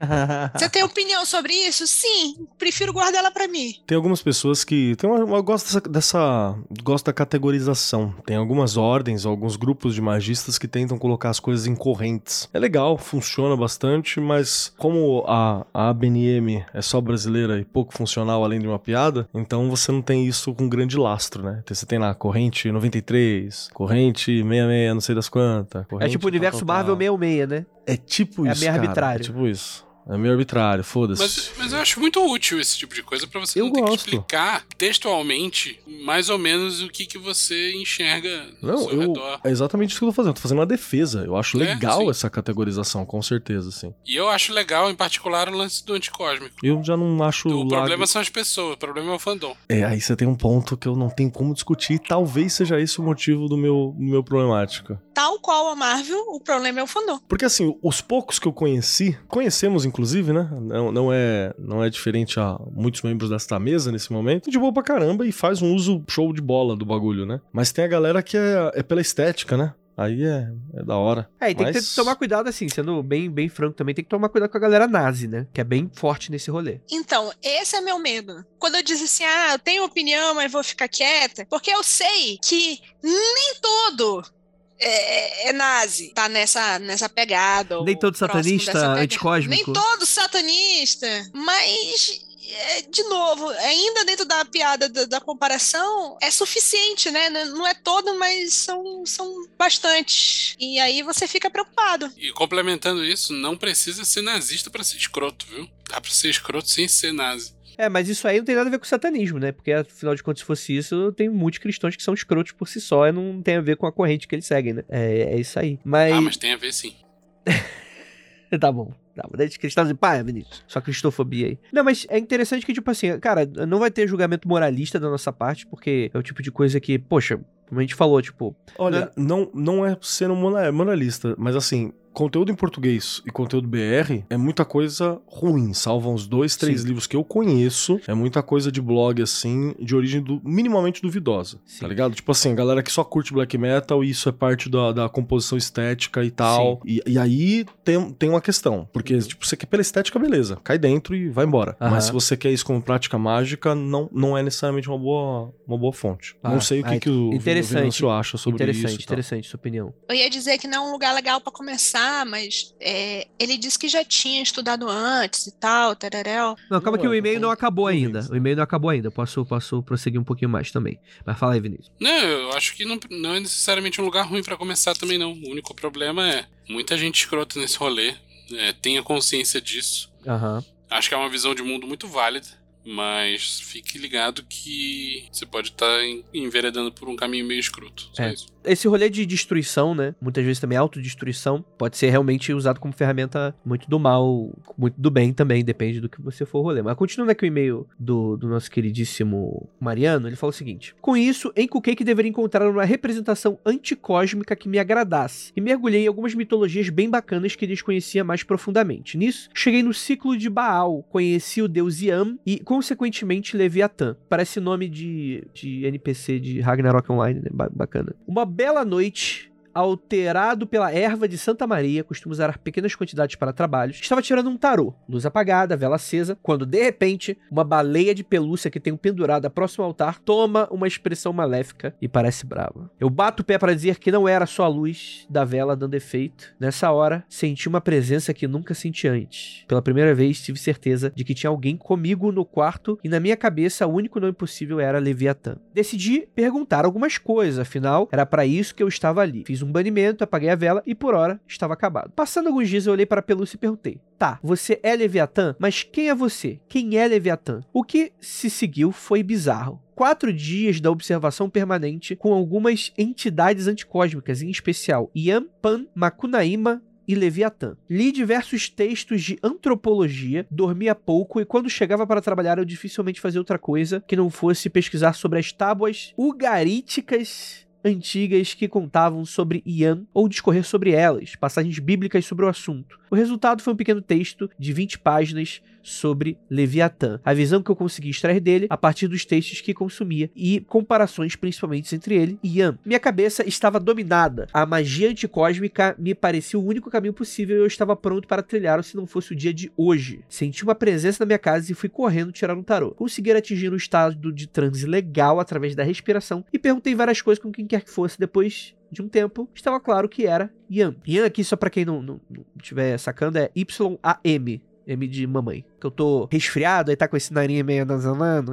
Você tem opinião sobre isso? Sim, prefiro guardar ela pra mim. Tem algumas pessoas que. Tem uma, eu gosto dessa, dessa. Gosto da categorização. Tem algumas ordens, alguns grupos de magistas que tentam colocar as coisas em correntes. É legal, funciona bastante, mas como a, a ABNM é só brasileira e pouco funcional além de uma piada, então você não tem isso com grande lastro, né? Você tem lá corrente 93, corrente 66, não sei das quantas. É tipo o universo Marvel tal. 66, né? É tipo É isso. meio cara, arbitrário. É tipo isso. É meio arbitrário, foda-se. Mas, mas eu acho muito útil esse tipo de coisa pra você Eu não ter gosto. que explicar textualmente mais ou menos o que, que você enxerga ao Não, seu eu, redor. é exatamente isso que eu tô fazendo. Eu tô fazendo uma defesa. Eu acho É, legal sim. essa categorização, com certeza, sim. E eu acho legal, em particular, o lance do anticósmico. Eu já não acho. O lago- problema são as pessoas, o problema é o fandom. É, aí você tem um ponto que eu não tenho como discutir. e Talvez seja esse o motivo do meu, do meu problemática. Tal qual a Marvel, o problema é o fandom. Porque assim, os poucos que eu conheci, conhecemos inclusive, né? Não, não, é, não é diferente a muitos membros desta mesa nesse momento. De boa pra caramba e faz um uso show de bola do bagulho, né? Mas tem a galera que é, é pela estética, né? Aí é, é da hora. É, e tem que Mas- ter- tomar cuidado, assim, sendo bem, bem franco também, tem que tomar cuidado com a galera nazi, né? Que é bem forte nesse rolê. Então, esse é meu medo. Quando eu disse assim, ah, eu tenho opinião, mas vou ficar quieta, porque eu sei que nem todo é, é nazi, tá nessa, nessa pegada. Nem todo satanista anticósmico. Nem todo satanista, mas. é, de novo, ainda dentro da piada da, da comparação, é suficiente, né? Não é todo, mas são, são bastantes. E aí você fica preocupado. E complementando isso, não precisa ser nazista pra ser escroto, viu? Dá pra ser escroto sem ser nazi. É, mas isso aí não tem nada a ver com satanismo, né? Porque afinal de contas, se fosse isso, tem muitos cristãos que são escrotos por si só e não tem a ver com a corrente que eles seguem, né? É, é isso aí. Mas. Ah, mas tem a ver sim. Tá bom. Tá bom. Desde cristãos de pá, Vinícius. Só cristofobia aí. Não, mas é interessante que, tipo assim, cara, não vai ter julgamento moralista da nossa parte, porque é o tipo de coisa que, poxa, como a gente falou, tipo, Olha, não, não é sendo mona- moralista, mas assim, conteúdo em português e conteúdo BR é muita coisa ruim. Salvam os dois, três Sim. livros que eu conheço. É muita coisa de blog, assim, de origem do, minimamente duvidosa. Sim. Tá ligado? Tipo assim, galera que só curte black metal e isso é parte da, da composição estética e tal. E, e aí tem, tem uma questão. Porque, tipo, você quer pela estética, beleza. Cai dentro e vai embora. Aham. Mas se você quer isso como prática mágica, não, não é necessariamente uma boa, uma boa fonte. Ah, não sei o que, ah, que o interessante. Venâncio acha sobre interessante, isso. e tal. interessante sua opinião. Eu ia dizer que não é um lugar legal pra começar, mas é, ele disse que já tinha estudado antes e tal, tereréu. Não, calma que o eu tô e-mail não acabou ainda. O e-mail não acabou ainda. Posso, posso prosseguir um pouquinho mais também. Mas fala aí, Vinícius. Não, eu acho que não, não é necessariamente um lugar ruim pra começar também, não. O único problema é muita gente escrota nesse rolê. É, tenha consciência disso. Aham. Acho que é uma visão de mundo muito válida, mas fique ligado que você pode estar enveredando por um caminho meio escroto. Só É. isso. Esse rolê de destruição, né? Muitas vezes também autodestruição, pode ser realmente usado como ferramenta muito do mal, muito do bem também, depende do que você for rolê. Mas continuando aqui o e-mail do, do nosso queridíssimo Mariano, ele fala o seguinte: Com isso, encuquei que deveria encontrar uma representação anticósmica que me agradasse, e mergulhei em algumas mitologias bem bacanas que desconhecia mais profundamente. Nisso, cheguei no ciclo de Baal, conheci o deus Yam e, consequentemente, Leviatã. Parece nome de, de NPC de Ragnarok Online, né? Ba- bacana. Uma bela noite, alterado pela erva de Santa Maria, costumo usar pequenas quantidades para trabalhos, estava tirando um tarô, luz apagada, vela acesa, quando de repente uma baleia de pelúcia que tenho pendurada próximo ao altar toma uma expressão maléfica e parece brava. Eu bato o pé para dizer que não era só a luz da vela dando efeito. Nessa hora, senti uma presença que nunca senti antes. Pela primeira vez, tive certeza de que tinha alguém comigo no quarto e na minha cabeça o único nome possível era Leviatã. Decidi perguntar algumas coisas, afinal, era para isso que eu estava ali. Fiz um banimento, apaguei a vela e por hora estava acabado. Passando alguns dias eu olhei para pelúcia e perguntei: "Tá, você é Leviatã, mas quem é você? Quem é Leviatã?" O que se seguiu foi bizarro quatro dias da observação permanente com algumas entidades anticósmicas, em especial Yam, Pan, Macunaíma e Leviatã. Li diversos textos de antropologia, dormia pouco e quando chegava para trabalhar eu dificilmente fazia outra coisa que não fosse pesquisar sobre as tábuas ugaríticas antigas que contavam sobre Ian ou discorrer sobre elas, passagens bíblicas sobre o assunto. O resultado foi um pequeno texto de 20 páginas sobre Leviatã, a visão que eu consegui extrair dele a partir dos textos que consumia e comparações principalmente entre ele e Ian. Minha cabeça estava dominada. A magia anticósmica me parecia o único caminho possível e eu estava pronto para trilhar se não fosse o dia de hoje. Senti uma presença na minha casa e fui correndo tirar um tarô. Consegui atingir um estado de transe legal através da respiração e perguntei várias coisas com quem quer que fosse depois de um tempo, estava claro que era Ian. Ian aqui, só pra quem não, não, não estiver sacando, é Y-A-M. M de mamãe. Que eu tô resfriado, aí tá com esse nariz meio nasalando.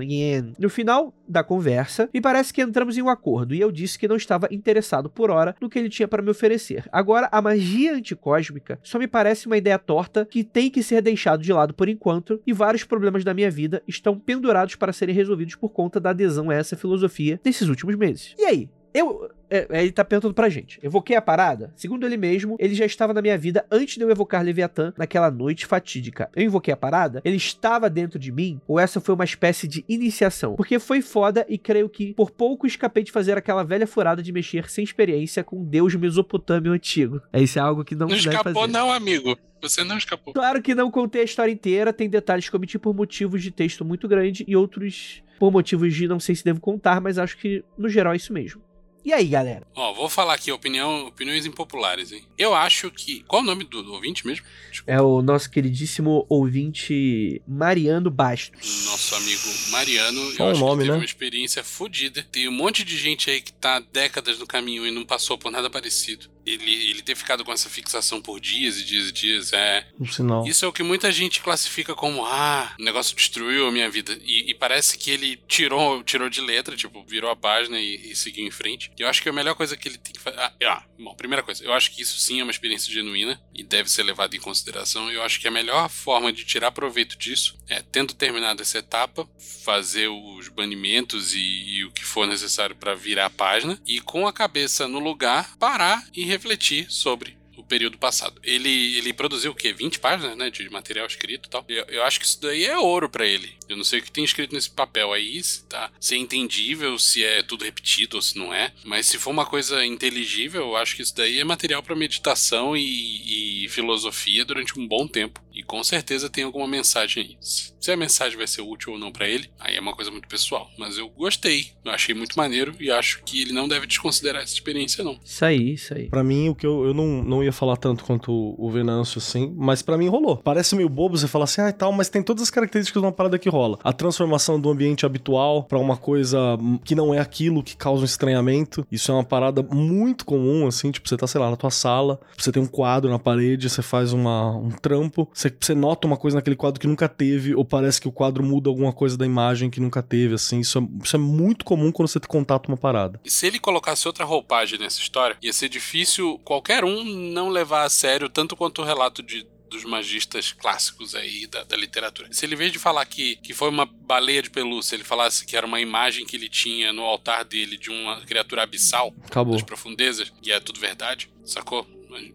No final da conversa, me parece que entramos em um acordo e eu disse que não estava interessado por hora no que ele tinha para me oferecer. Agora, a magia anticósmica só me parece uma ideia torta que tem que ser deixado de lado por enquanto e vários problemas da minha vida estão pendurados para serem resolvidos por conta da adesão a essa filosofia nesses últimos meses. E aí? Eu, é, ele tá perguntando pra gente. Evoquei a parada? Segundo ele mesmo, ele já estava na minha vida antes de eu evocar Leviatã naquela noite fatídica. Eu invoquei a parada? Ele estava dentro de mim? Ou essa foi uma espécie de iniciação? Porque foi foda e creio que por pouco escapei de fazer aquela velha furada de mexer sem experiência com um deus mesopotâmio antigo. É isso é algo que não, Não escapou, fazer. não, amigo. Você não escapou. Claro que não contei a história inteira, tem detalhes que omiti por motivos de texto muito grande e outros por motivos de não sei se devo contar, mas acho que no geral é isso mesmo. E aí, galera? Ó, vou falar aqui opinião, opiniões impopulares, hein? Eu acho que. Qual o nome do, do ouvinte mesmo? É o nosso queridíssimo ouvinte Mariano Bastos. Nosso amigo Mariano. Só eu acho nome, que teve né? uma experiência fodida. Tem um monte de gente aí que tá há décadas no caminho e não passou por nada parecido. Ele, ele ter ficado com essa fixação por dias e dias e dias é. Um sinal. Isso é o que muita gente classifica como, ah, o negócio destruiu a minha vida. E, e parece que ele tirou, tirou de letra, tipo, virou a página e, e seguiu em frente. E eu acho que a melhor coisa que ele tem que fazer. Ah, ah, bom, primeira coisa, eu acho que isso sim é uma experiência genuína e deve ser levado em consideração. Eu acho que a melhor forma de tirar proveito disso é, tendo terminado essa etapa, fazer os banimentos e, e o que for necessário para virar a página e com a cabeça no lugar, parar e refletir sobre o período passado. Ele, ele produziu o quê? 20 páginas, né? De material escrito e tal. Eu, eu acho que isso daí é ouro pra ele. Eu não sei o que tem escrito nesse papel aí, se, tá, se é entendível, se é tudo repetido ou se não é. Mas se for uma coisa inteligível, eu acho que isso daí é material pra meditação e, e filosofia durante um bom tempo. E com certeza tem alguma mensagem aí. Se a mensagem vai ser útil ou não pra ele, aí é uma coisa muito pessoal. Mas eu gostei, eu achei muito maneiro e acho que ele não deve desconsiderar essa experiência, não. Isso aí, isso aí. Pra mim, o que eu, eu não, não ia falar tanto quanto o Venâncio, assim, mas pra mim rolou. Parece meio bobo você falar assim, ah, e tal, mas tem todas as características de uma parada que rola. A transformação do ambiente habitual pra uma coisa que não é aquilo que causa um estranhamento. Isso é uma parada muito comum, assim, tipo, você tá, sei lá, na tua sala, você tem um quadro na parede, você faz uma, um trampo, você, você nota uma coisa naquele quadro que nunca teve, ou parece que o quadro muda alguma coisa da imagem que nunca teve, assim. Isso é, isso é muito comum quando você tem contato com uma parada. E se ele colocasse outra roupagem nessa história, ia ser difícil qualquer um não levar a sério tanto quanto o relato de dos magistas clássicos aí da, da literatura. Se ele, em vez de falar que, que foi uma baleia de pelúcia, ele falasse que era uma imagem que ele tinha no altar dele de uma criatura abissal Acabou. das profundezas, e é tudo verdade, sacou?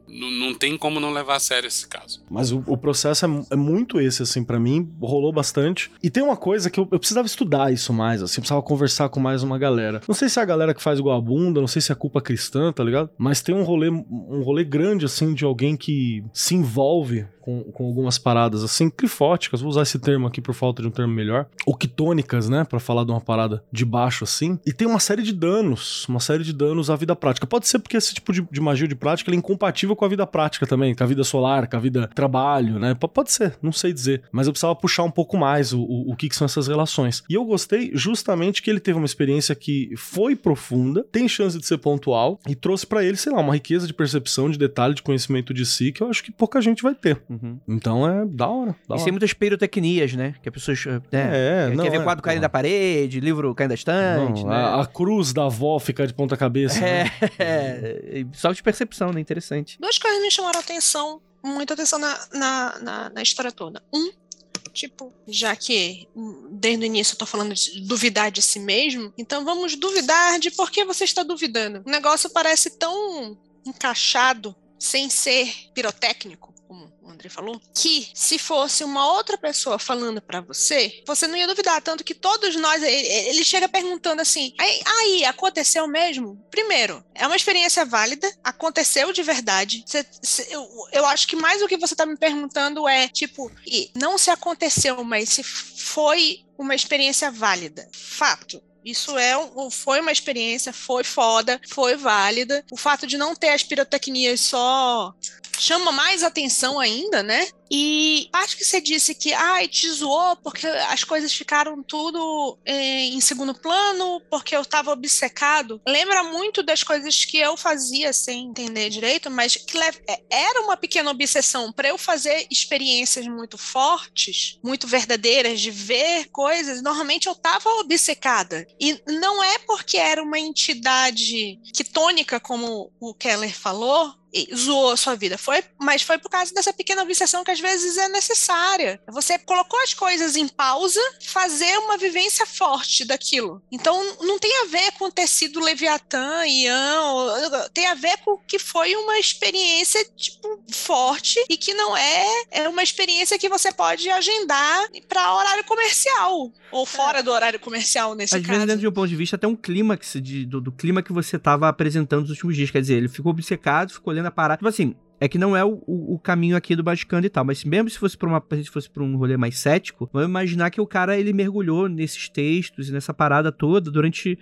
Não, não tem como não levar a sério esse caso. Mas o, o processo é, é muito esse, assim, pra mim. Rolou bastante. E tem uma coisa que eu, eu precisava estudar isso mais, assim. Eu precisava conversar com mais uma galera. Não sei se é a galera que faz igual a bunda, não sei se é culpa cristã, tá ligado? Mas tem um rolê, um rolê grande, assim, de alguém que se envolve com, com algumas paradas, assim, crifóticas. Vou usar esse termo aqui por falta de um termo melhor. Octônicas, né? Pra falar de uma parada de baixo, assim. E tem uma série de danos. Uma série de danos à vida prática. Pode ser porque esse tipo de, de magia de prática ele é incompatível com a vida prática também, com a vida solar, com a vida trabalho, né? Pode ser, não sei dizer. Mas eu precisava puxar um pouco mais o, o, o que, que são essas relações. E eu gostei justamente que ele teve uma experiência que foi profunda, tem chance de ser pontual e trouxe pra ele, sei lá, uma riqueza de percepção, de detalhe, de conhecimento de si que eu acho que pouca gente vai ter. Uhum. Então é da hora. Da E hora. sem muitas pirotecnias, né? Que as pessoas. Né? É, quer não, ver é, quadro caindo da parede, livro caindo da estante, Não, né? a, a cruz da avó ficar de ponta cabeça. né? É, é, só de percepção, né? Interessante. Duas coisas me chamaram atenção, muita atenção na, na, na, na história toda. Um, tipo, já que hum, desde o início eu tô falando de duvidar de si mesmo, então vamos duvidar de por que você está duvidando. O negócio parece tão encaixado, sem ser pirotécnico, o André falou, que se fosse uma outra pessoa falando pra você, você não ia duvidar. Tanto que todos nós, ele, chega perguntando assim: aí, aconteceu mesmo? Primeiro, é uma experiência válida, aconteceu de verdade. Eu, eu acho que mais o que você tá me perguntando é, tipo, e não se aconteceu, mas se foi uma experiência válida. Fato. Isso é foi uma experiência, foi foda, foi válida. O fato de não ter as pirotecnias só chama mais atenção ainda, né? E acho que você disse que, ai, te zoou porque as coisas ficaram tudo eh, em segundo plano, porque eu tava obcecado. Lembra muito das coisas que eu fazia sem entender direito, mas que é, era uma pequena obsessão para eu fazer experiências muito fortes, muito verdadeiras, de ver coisas. Normalmente eu tava obcecada. E não é porque era uma entidade quitônica, como o Keller falou, zoou a sua vida. Foi, mas foi por causa dessa pequena obsessão que às vezes é necessária. Você colocou as coisas em pausa, fazer uma vivência forte daquilo. Então não tem a ver com ter sido Leviatã, Ian, tem a ver com que foi uma experiência tipo forte e que não é, é uma experiência que você pode agendar para horário comercial ou fora é. do horário comercial nesse às caso. Às vezes dentro de um ponto de vista até um clímax de, do, do clima que você estava apresentando nos últimos dias, quer dizer, ele ficou obcecado, ficou olhando a parada. Tipo assim, é que não é o, o, o, caminho aqui do Vaticano e tal, mas mesmo se fosse para uma se fosse para um rolê mais cético, vamos imaginar que o cara ele mergulhou nesses textos e nessa parada toda durante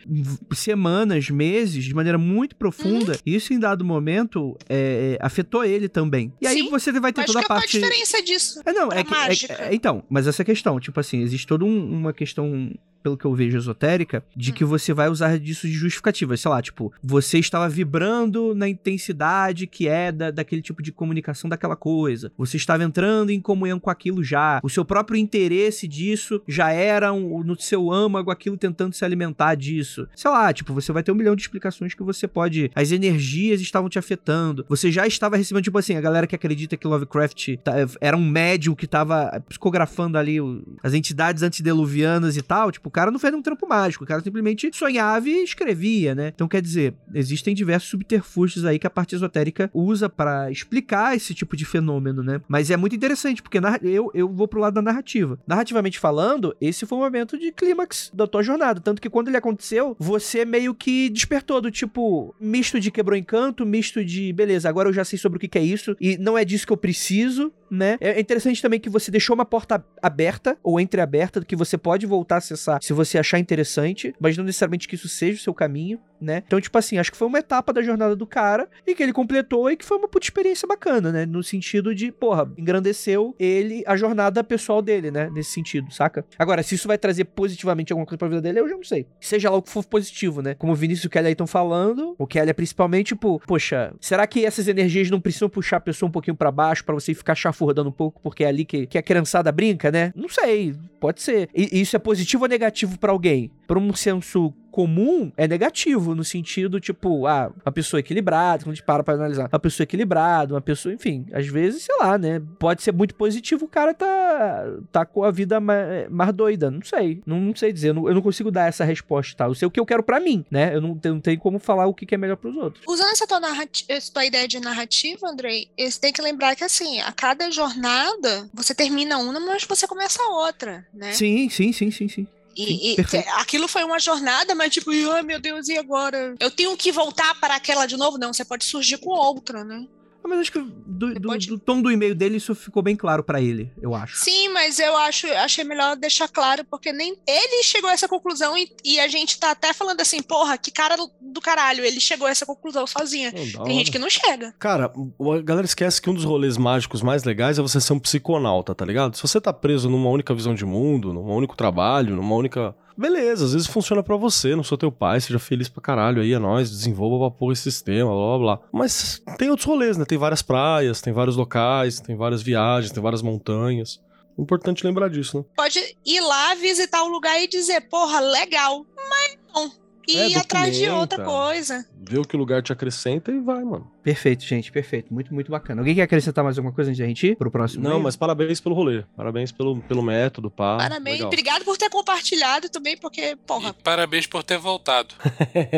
semanas, meses, de maneira muito profunda. Uhum. E isso em dado momento é, afetou ele também. E aí Sim, você vai ter toda a parte. Qual a diferença disso? É não, é, que, é, é, então, mas essa questão, tipo assim, existe toda um, uma questão pelo que eu vejo esotérica, de que hum. você vai usar disso de justificativa. Sei lá, tipo, você estava vibrando na intensidade que é da, daquele tipo de comunicação daquela coisa. Você estava entrando em comunhão com aquilo já. O seu próprio interesse disso já era um, no seu âmago aquilo tentando se alimentar disso. Sei lá, tipo, você vai ter um milhão de explicações que você pode. As energias estavam te afetando. Você já estava recebendo, tipo assim, a galera que acredita que Lovecraft tá, era um médium que estava psicografando ali o, as entidades antediluvianas e tal. Tipo, cara não fez um trampo mágico, o cara simplesmente sonhava e escrevia, né? Então, quer dizer, existem diversos subterfúgios aí que a parte esotérica usa para explicar esse tipo de fenômeno, né? Mas é muito interessante, porque eu, eu vou pro lado da narrativa. Narrativamente falando, esse foi o momento de clímax da tua jornada. Tanto que quando ele aconteceu, você meio que despertou do tipo, misto de quebrou encanto, misto de, beleza, agora eu já sei sobre o que, é isso, e não é disso que eu preciso, né? É interessante também que você deixou uma porta aberta, ou entreaberta, que você pode voltar a acessar se você achar interessante, mas não necessariamente que isso seja o seu caminho, né? Então, tipo assim, acho que foi uma etapa da jornada do cara e que ele completou e que foi uma puta experiência bacana, né? No sentido de, porra, engrandeceu ele, a jornada pessoal dele, né? Nesse sentido, saca? Agora, se isso vai trazer positivamente alguma coisa pra vida dele, eu já não sei. Seja lá o que for positivo, né? Como o Vinícius e o Kelly aí estão falando, o Kelly é principalmente, tipo, poxa, será que essas energias não precisam puxar a pessoa um pouquinho para baixo para você ficar chafurdando um pouco porque é ali que, que a criançada brinca, né? Não sei, pode ser. E isso é positivo ou negativo para alguém? Para um senso comum é negativo, no sentido, tipo, ah, uma pessoa equilibrada, quando a gente para pra analisar, uma pessoa equilibrada, uma pessoa, enfim, às vezes, sei lá, né? Pode ser muito positivo, o cara tá, tá com a vida mais, mais doida, não sei, não, não sei dizer, eu não, eu não, consigo dar essa resposta, tá? Eu sei o que eu quero para mim, né? Eu não, eu não tenho como falar o que, que é melhor para os outros. Usando essa tua, essa tua ideia de narrativa, Andrei, você tem que lembrar que, assim, a cada jornada, você termina uma, mas você começa outra, né? Sim, sim, sim, sim, sim. E, e aquilo foi uma jornada, mas tipo, ai meu Deus, e agora? Eu tenho que voltar para aquela de novo? Não, você pode surgir com outra, né? Ah, mas acho que do, do, pode... do, tom do e-mail dele isso ficou bem claro para ele, eu acho. Sim, mas eu acho achei melhor deixar claro, porque nem ele chegou a essa conclusão e, e a gente tá até falando assim, porra, que cara do caralho, ele chegou a essa conclusão sozinha. Oh, Tem gente que não chega. Cara, a galera esquece que um dos rolês mágicos mais legais é você ser um psiconauta, tá ligado? Se você tá preso numa única visão de mundo, num único trabalho, numa única Beleza, às vezes funciona para você, não sou teu pai, seja feliz pra caralho aí, é nóis, desenvolva pra porra esse sistema, blá blá blá. Mas tem outros rolês, né? Tem várias praias, tem vários locais, tem várias viagens, tem várias montanhas. Importante lembrar disso, né? Pode ir lá visitar o lugar e dizer, porra, legal. Mas não e é, ir atrás de outra coisa. Vê o que o lugar te acrescenta e vai, mano. Perfeito, gente, perfeito. Muito, muito bacana. Alguém quer acrescentar mais alguma coisa antes de a gente ir pro próximo? Não, meio? mas parabéns pelo rolê. Parabéns pelo, pelo método, pá. Parabéns. Legal. Obrigado por ter compartilhado também, porque, porra. E parabéns por ter voltado.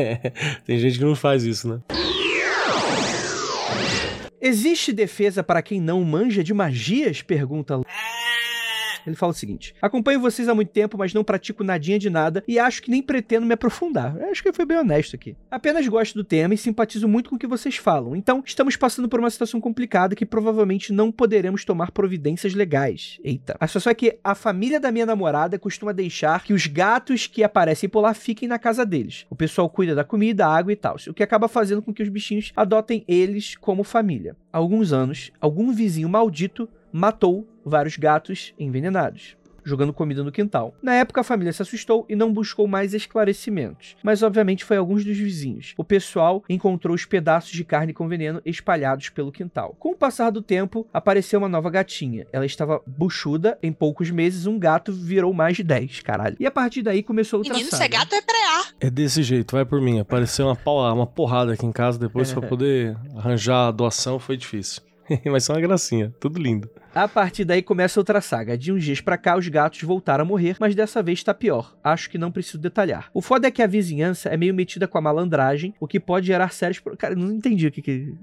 Tem gente que não faz isso, né? Existe defesa para quem não manja de magias? Pergunta. Ele fala o seguinte: acompanho vocês há muito tempo, mas não pratico nadinha de nada e acho que nem pretendo me aprofundar. Eu acho que foi bem honesto aqui. Apenas gosto do tema e simpatizo muito com o que vocês falam. Então, estamos passando por uma situação complicada que provavelmente não poderemos tomar providências legais. Eita. A situação é que a família da minha namorada costuma deixar que os gatos que aparecem por lá fiquem na casa deles. O pessoal cuida da comida, água e tal, o que acaba fazendo com que os bichinhos adotem eles como família. Há alguns anos, algum vizinho maldito matou vários gatos envenenados jogando comida no quintal. Na época, a família se assustou e não buscou mais esclarecimentos, mas obviamente foi alguns dos vizinhos. O pessoal encontrou os pedaços de carne com veneno espalhados pelo quintal. Com o passar do tempo, apareceu uma nova gatinha. Ela estava buchuda, em poucos meses um gato virou mais de 10, caralho. E a partir daí começou o Menino, traçado. ser gato é prear. É desse jeito, vai por mim. Apareceu uma, pau- uma porrada aqui em casa depois pra poder arranjar a doação, foi difícil. Mas só uma gracinha, tudo lindo. A partir daí começa outra saga. De uns dias pra cá, os gatos voltaram a morrer, mas dessa vez tá pior. Acho que não preciso detalhar. O foda é que a vizinhança é meio metida com a malandragem, o que pode gerar sérios... pro- Cara, eu não entendi o que que...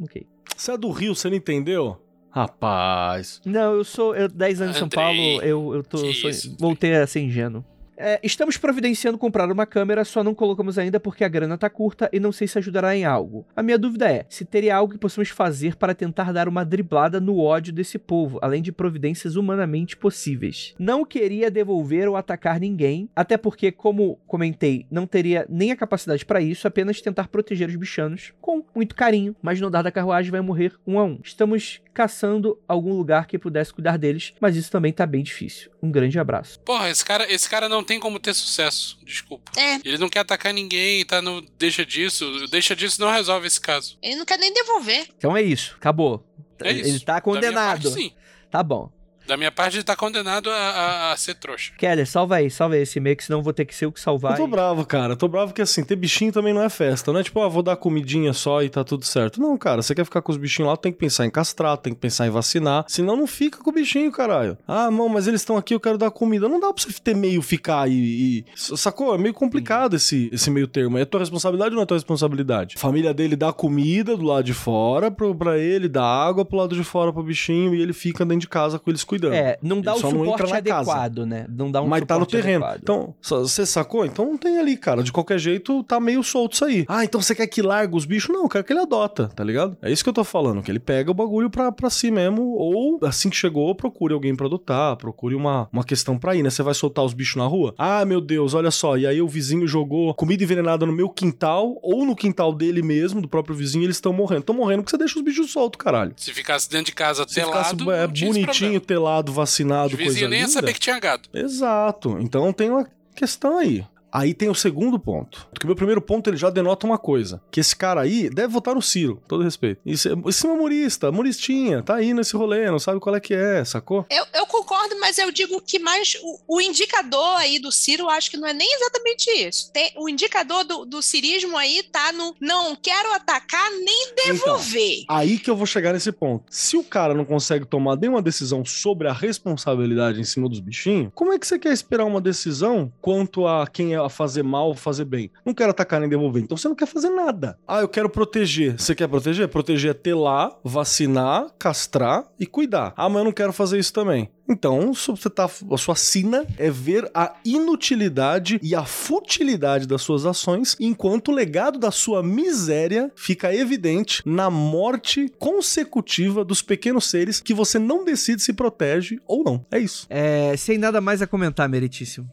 Ok. Você é do Rio, você não entendeu? Rapaz. Não, eu sou... Eu, 10 anos em São Paulo, eu, eu tô... que sou- voltei a ser ingênuo. É, estamos providenciando comprar uma câmera, só não colocamos ainda porque a grana tá curta e não sei se ajudará em algo. A minha dúvida é, se teria algo que possamos fazer para tentar dar uma driblada no ódio desse povo, além de providências humanamente possíveis. Não queria devolver ou atacar ninguém, até porque, como comentei, não teria nem a capacidade para isso, apenas tentar proteger os bichanos com muito carinho, mas no andar da carruagem vai morrer um a um. Estamos caçando algum lugar que pudesse cuidar deles, mas isso também tá bem difícil. Um grande abraço. Porra, esse cara, esse cara não tem como ter sucesso. Desculpa. É, Ele não quer atacar ninguém, tá no. Deixa disso. Deixa disso não resolve esse caso. ele não quer nem devolver. Então é isso, acabou. É isso. Ele tá Da minha condenado. parte, sim. Tá bom. Da minha parte, ele tá condenado a, a- a ser trouxa. Keller, salva aí, salva aí esse e-mail, que senão vou ter que ser eu que salvar. Eu tô e- bravo, cara. Eu tô bravo que assim, ter bichinho também não é festa. Não é tipo, ah, vou dar comidinha só e tá tudo certo. Não, cara, você quer ficar com os bichinhos lá, tem que pensar em castrar, tem que pensar em vacinar. Senão não fica com o bichinho, caralho. Ah, não, mas eles estão aqui, eu quero dar comida. Não dá pra você ter meio ficar e. e- Sacou? É meio complicado esse, esse meio termo. É tua responsabilidade ou não é tua responsabilidade? A família dele dá comida do lado de fora pro, pra ele, dá água pro lado de fora pro bichinho e ele fica dentro de casa com eles cuidando. É, não dá Ele o suporte adequado, né? Não dá um mas tá no terreno. adequado. Então, você sacou? Então não tem ali, cara. De qualquer jeito, tá meio solto isso aí. Ah, então você quer que largue os bichos? Não, eu quero que ele adota, tá ligado? É isso que eu tô falando, que ele pega o bagulho pra, pra si mesmo, ou assim que chegou, procure alguém pra adotar, procure uma, uma questão pra ir, né? Você vai soltar os bichos na rua? Ah, meu Deus, olha só. E aí o vizinho jogou comida envenenada no meu quintal, ou no quintal dele mesmo, do próprio vizinho, e eles estão morrendo. Estão morrendo porque você deixa os bichos soltos, caralho. Se ficasse dentro de casa Se ficasse telado, é, não tinha esse bonitinho, problema. Telado, vacinado, Os coisa vizinhos nem ia linda. saber que tinha gado. Exato. Então tem uma questão aí. Aí tem o segundo ponto. Porque o meu primeiro ponto ele já denota uma coisa: que esse cara aí deve votar no Ciro, todo respeito. Esse, esse é um humorista, humoristinha, tá aí nesse rolê, não sabe qual é que é, sacou? Eu, eu concordo, mas eu digo que mais o, o indicador aí do Ciro, eu acho que não é nem exatamente isso. Tem, o indicador do, do cirismo aí tá no não quero atacar nem devolver. Aí que eu vou chegar nesse ponto. Se o cara não consegue tomar nenhuma decisão sobre a responsabilidade em cima dos bichinhos, como é que você quer esperar uma decisão quanto a quem é a fazer mal ou fazer bem? Não quero atacar nem devolver. Então você não quer fazer nada. Ah, eu quero proteger. Você quer proteger? Proteger é ter lá, vacinar, castrar e cuidar. Ah, mas eu não quero fazer isso também. Então, se você tá, a sua sina é ver a inutilidade e a futilidade das suas ações, enquanto o legado da sua miséria fica evidente na morte consecutiva dos pequenos seres que você não decide se protege ou não. É isso. É, sem nada mais a comentar, meritíssimo.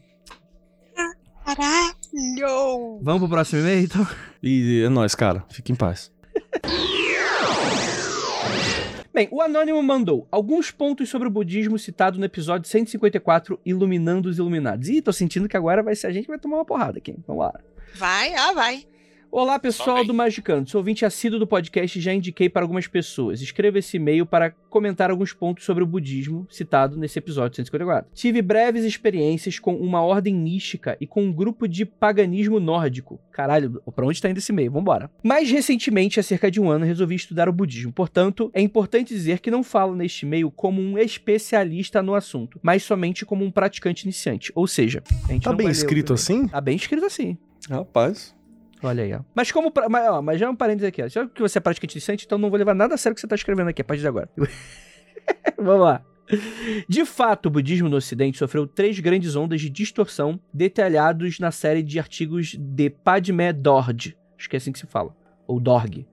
Caralho! Vamos pro próximo e-mail, então? E é nóis, cara. Fique em paz. Bem, o Anônimo mandou alguns pontos sobre o budismo citado no episódio 154, Iluminando os Iluminados. Ih, tô sentindo que agora vai ser a gente que vai tomar uma porrada aqui. Vamos lá. Vai, ah, vai. Olá, pessoal vem. do Magicando. Sou ouvinte assíduo do podcast e já indiquei para algumas pessoas. Escreva esse e-mail para comentar alguns pontos sobre o budismo citado nesse episódio 154. Tive breves experiências com uma ordem mística e com um grupo de paganismo nórdico. Caralho, pra onde tá indo esse e-mail? Vambora. Mais recentemente, há cerca de um ano, resolvi estudar o budismo. Portanto, é importante dizer que não falo neste e-mail como um especialista no assunto, mas somente como um praticante iniciante. Ou seja, a gente Tá não bem vai ler o escrito assim? Tá bem escrito assim. Rapaz. Olha aí, ó. Mas como. Mas, ó, mas já é um parênteses aqui, ó. Já que você é praticante iniciante, então não vou levar nada a sério que você tá escrevendo aqui a partir de agora. Vamos lá. De fato, o budismo no Ocidente sofreu três grandes ondas de distorção detalhados na série de artigos de Padme Dorje. Acho que é assim que se fala. Ou Dorg.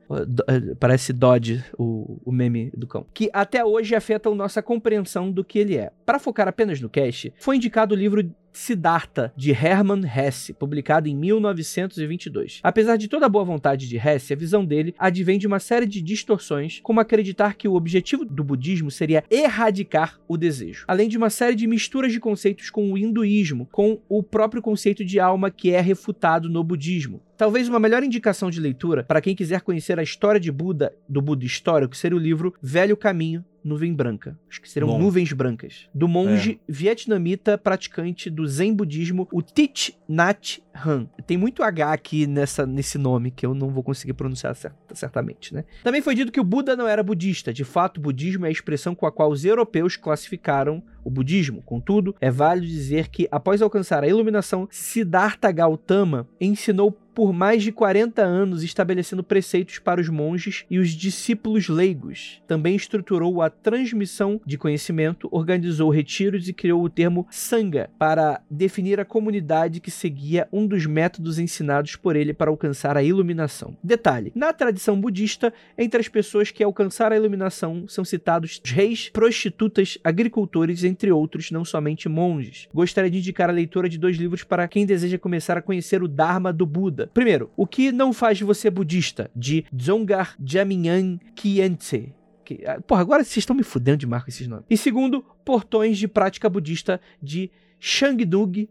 Eh, parece Dodge, o, o meme do cão. Que até hoje afetam nossa compreensão do que ele é. Para focar apenas no cast, foi indicado o livro Siddhartha, de Hermann Hesse, publicado em 1922. Apesar de toda a boa vontade de Hesse, a visão dele advém de uma série de distorções, como acreditar que o objetivo do budismo seria erradicar o desejo, além de uma série de misturas de conceitos com o hinduísmo, com o próprio conceito de alma que é refutado no budismo. Talvez uma melhor indicação de leitura para quem quiser conhecer a história de Buda, do Buda histórico, seria o livro Velho Caminho, Nuvem Branca. Acho que serão Bom. nuvens brancas. Do monge vietnamita praticante do Zen budismo, o Thich Nhat Hanh. Tem muito H aqui nessa, nesse nome que eu não vou conseguir pronunciar cer- certamente, né? Também foi dito que o Buda não era budista. De fato, o budismo é a expressão com a qual os europeus classificaram o budismo. Contudo, é válido dizer que, após alcançar a iluminação, Siddhartha Gautama ensinou por mais de 40 anos, estabelecendo preceitos para os monges e os discípulos leigos. Também estruturou a transmissão de conhecimento, organizou retiros e criou o termo Sangha para definir a comunidade que seguia um dos métodos ensinados por ele para alcançar a iluminação. Detalhe: na tradição budista, entre as pessoas que alcançaram a iluminação são citados reis, prostitutas, agricultores, entre outros, não somente monges. Gostaria de indicar a leitura de dois livros para quem deseja começar a conhecer o Dharma do Buda. Primeiro, O que não faz de você budista? De Dzongar Jaminyan Kyentse. Que, ah, porra, agora vocês estão me fudendo demais com esses nomes. E segundo, Portões de Prática Budista de Shangdug.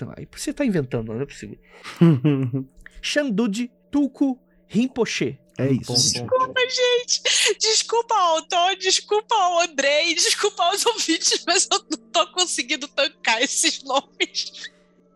Não, aí você tá inventando, não é possível. Shangdud Tulku Rinpoche. É isso. Desculpa, gente. Desculpa ao autor, desculpa ao Andrei, desculpa aos ouvintes, mas eu não tô conseguindo tancar esses nomes.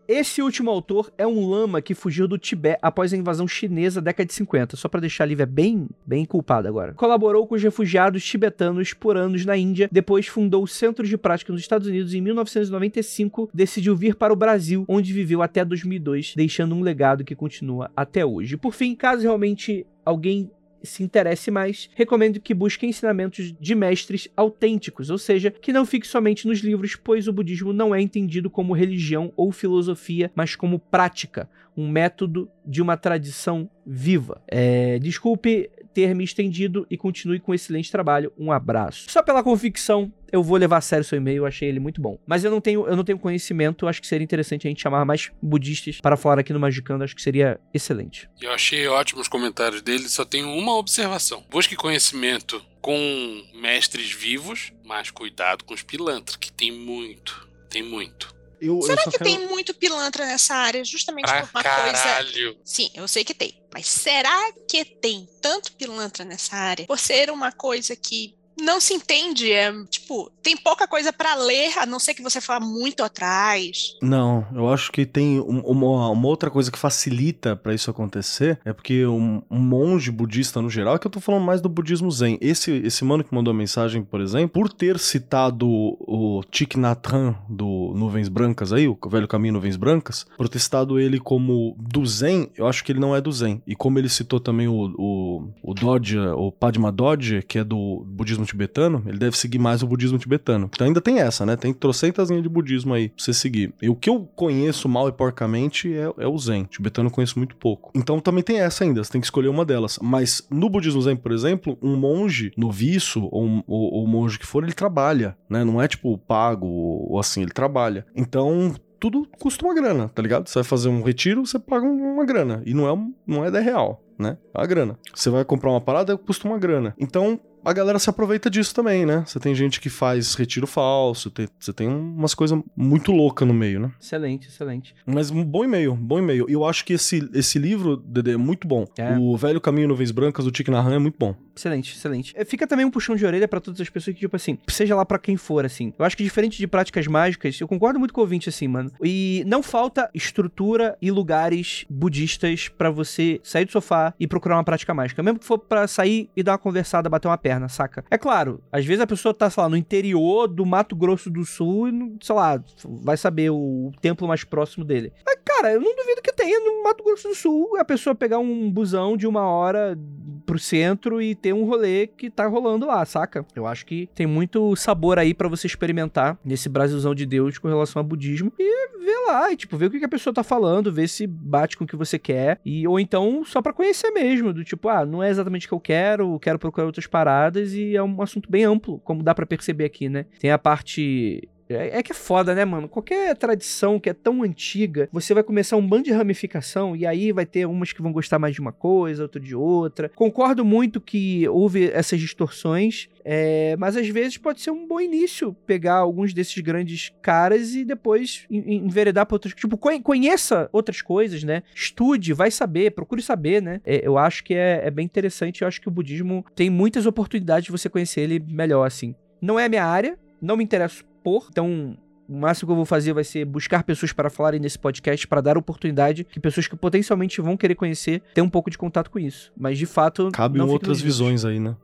Esse último autor é um lama que fugiu do Tibete após a invasão chinesa da década de 50, só pra deixar a Lívia bem, bem culpada agora. Colaborou com os refugiados tibetanos por anos na Índia, depois fundou o Centro de Prática nos Estados Unidos em 1995, decidiu vir para o Brasil, onde viveu até 2002, deixando um legado que continua até hoje. Por fim, caso realmente alguém se interesse mais, recomendo que busque ensinamentos de mestres autênticos, ou seja, que não fique somente nos livros, pois o budismo não é entendido como religião ou filosofia, mas como prática, um método de uma tradição viva. É, desculpe ter me estendido e continue com excelente trabalho. Um abraço. Só pela convicção, eu vou levar a sério seu e-mail, achei ele muito bom. Mas eu não tenho, eu não tenho conhecimento, acho que seria interessante a gente chamar mais budistas para falar aqui no Magicando, acho que seria excelente. Eu achei ótimos os comentários dele, só tenho uma observação. Busque conhecimento com mestres vivos, mas cuidado com os pilantras, que tem muito. Tem muito. Eu, eu Será só que quero- tem muito pilantra nessa área, justamente Pra por uma coisa. caralho. Sim, eu sei que tem. Mas será que tem tanto pilantra nessa área? Por ser uma coisa que não se entende, é tipo, tem pouca coisa pra ler, a não ser que você vá muito atrás. Não, eu acho que tem um- uma, uma outra coisa que facilita pra isso acontecer, é porque um, um monge budista no geral, é que eu tô falando mais do budismo zen. Esse, esse mano que mandou a mensagem, por exemplo, por ter citado o Thich Nhat Hanh do Nuvens Brancas aí, o velho caminho Nuvens Brancas, por ter citado ele como do zen, eu acho que ele não é do zen. E como ele citou também o, o, o Dodge, o Padma Dodge, que é do budismo tibetano, ele deve seguir mais o budismo tibetano. Então ainda tem essa, né? Tem trocentas linhas de budismo aí pra você seguir. E o que eu conheço mal e porcamente é, é o Zen. Tibetano eu conheço muito pouco. Então também tem essa ainda, você tem que escolher uma delas. Mas no budismo Zen, por exemplo, um monge noviço ou, ou, ou monge que for, ele trabalha, né? Não é tipo pago ou, assim, ele trabalha. Então tudo custa uma grana, tá ligado? Você vai fazer um retiro, você paga um- uma grana. E não é, não é 10 real, né? É grana. Você vai comprar uma parada, custa uma grana. Então, a galera se aproveita disso também, né? Você tem gente que faz retiro falso, tem- você tem umas coisas muito loucas no meio, né? Excelente, excelente. Mas um bom e-mail, bom e-mail. E eu acho que esse, esse livro, Dede, é muito bom. É. O Velho Caminho Nuvens Brancas, do Tic Nahan, é muito bom. Excelente, excelente. É, Fica também um puxão de orelha pra todas as pessoas que, tipo assim, seja lá pra quem for, assim. Eu acho que diferente de práticas mágicas, eu concordo muito com o ouvinte, assim, mano. E não falta estrutura e lugares budistas pra você sair do sofá e procurar uma prática mágica. Mesmo que for pra sair e dar uma conversada, bater uma perna, saca? É claro, às vezes a pessoa tá, sei lá, no interior do Mato Grosso do Sul e, sei lá, vai saber o templo mais próximo dele. Mas, cara, eu não duvido que tenha no Mato Grosso do Sul a pessoa pegar um busão de uma hora pro centro e ter um rolê que tá rolando lá, saca? Eu acho que tem muito sabor aí para você experimentar nesse Brasilzão de Deus com relação ao budismo e ver lá, e tipo, ver o que a pessoa tá falando, ver se bate com o que você quer, e ou então só para conhecer mesmo, do tipo, ah, não é exatamente o que eu quero, quero procurar outras paradas e é um assunto bem amplo, como dá para perceber aqui, né? Tem a parte é, é, que é foda, né, mano? Qualquer tradição que é tão antiga, você vai começar um bando de ramificação e aí vai ter umas que vão gostar mais de uma coisa, outra de outra. Concordo muito que houve essas distorções, é, mas às vezes pode ser um bom início pegar alguns desses grandes caras e depois enveredar para outras. Tipo, conheça outras coisas, né? Estude, vai saber, procure saber, né? É, eu acho que é, é bem interessante. Eu acho que o budismo tem muitas oportunidades de você conhecer ele melhor, assim. Não é a minha área, não me interesso expor. Então, o máximo que eu vou fazer vai ser buscar pessoas para falarem nesse podcast, para dar oportunidade que pessoas que potencialmente vão querer conhecer tenham um pouco de contato com isso. Mas de fato. Cabem outras visões aí, né?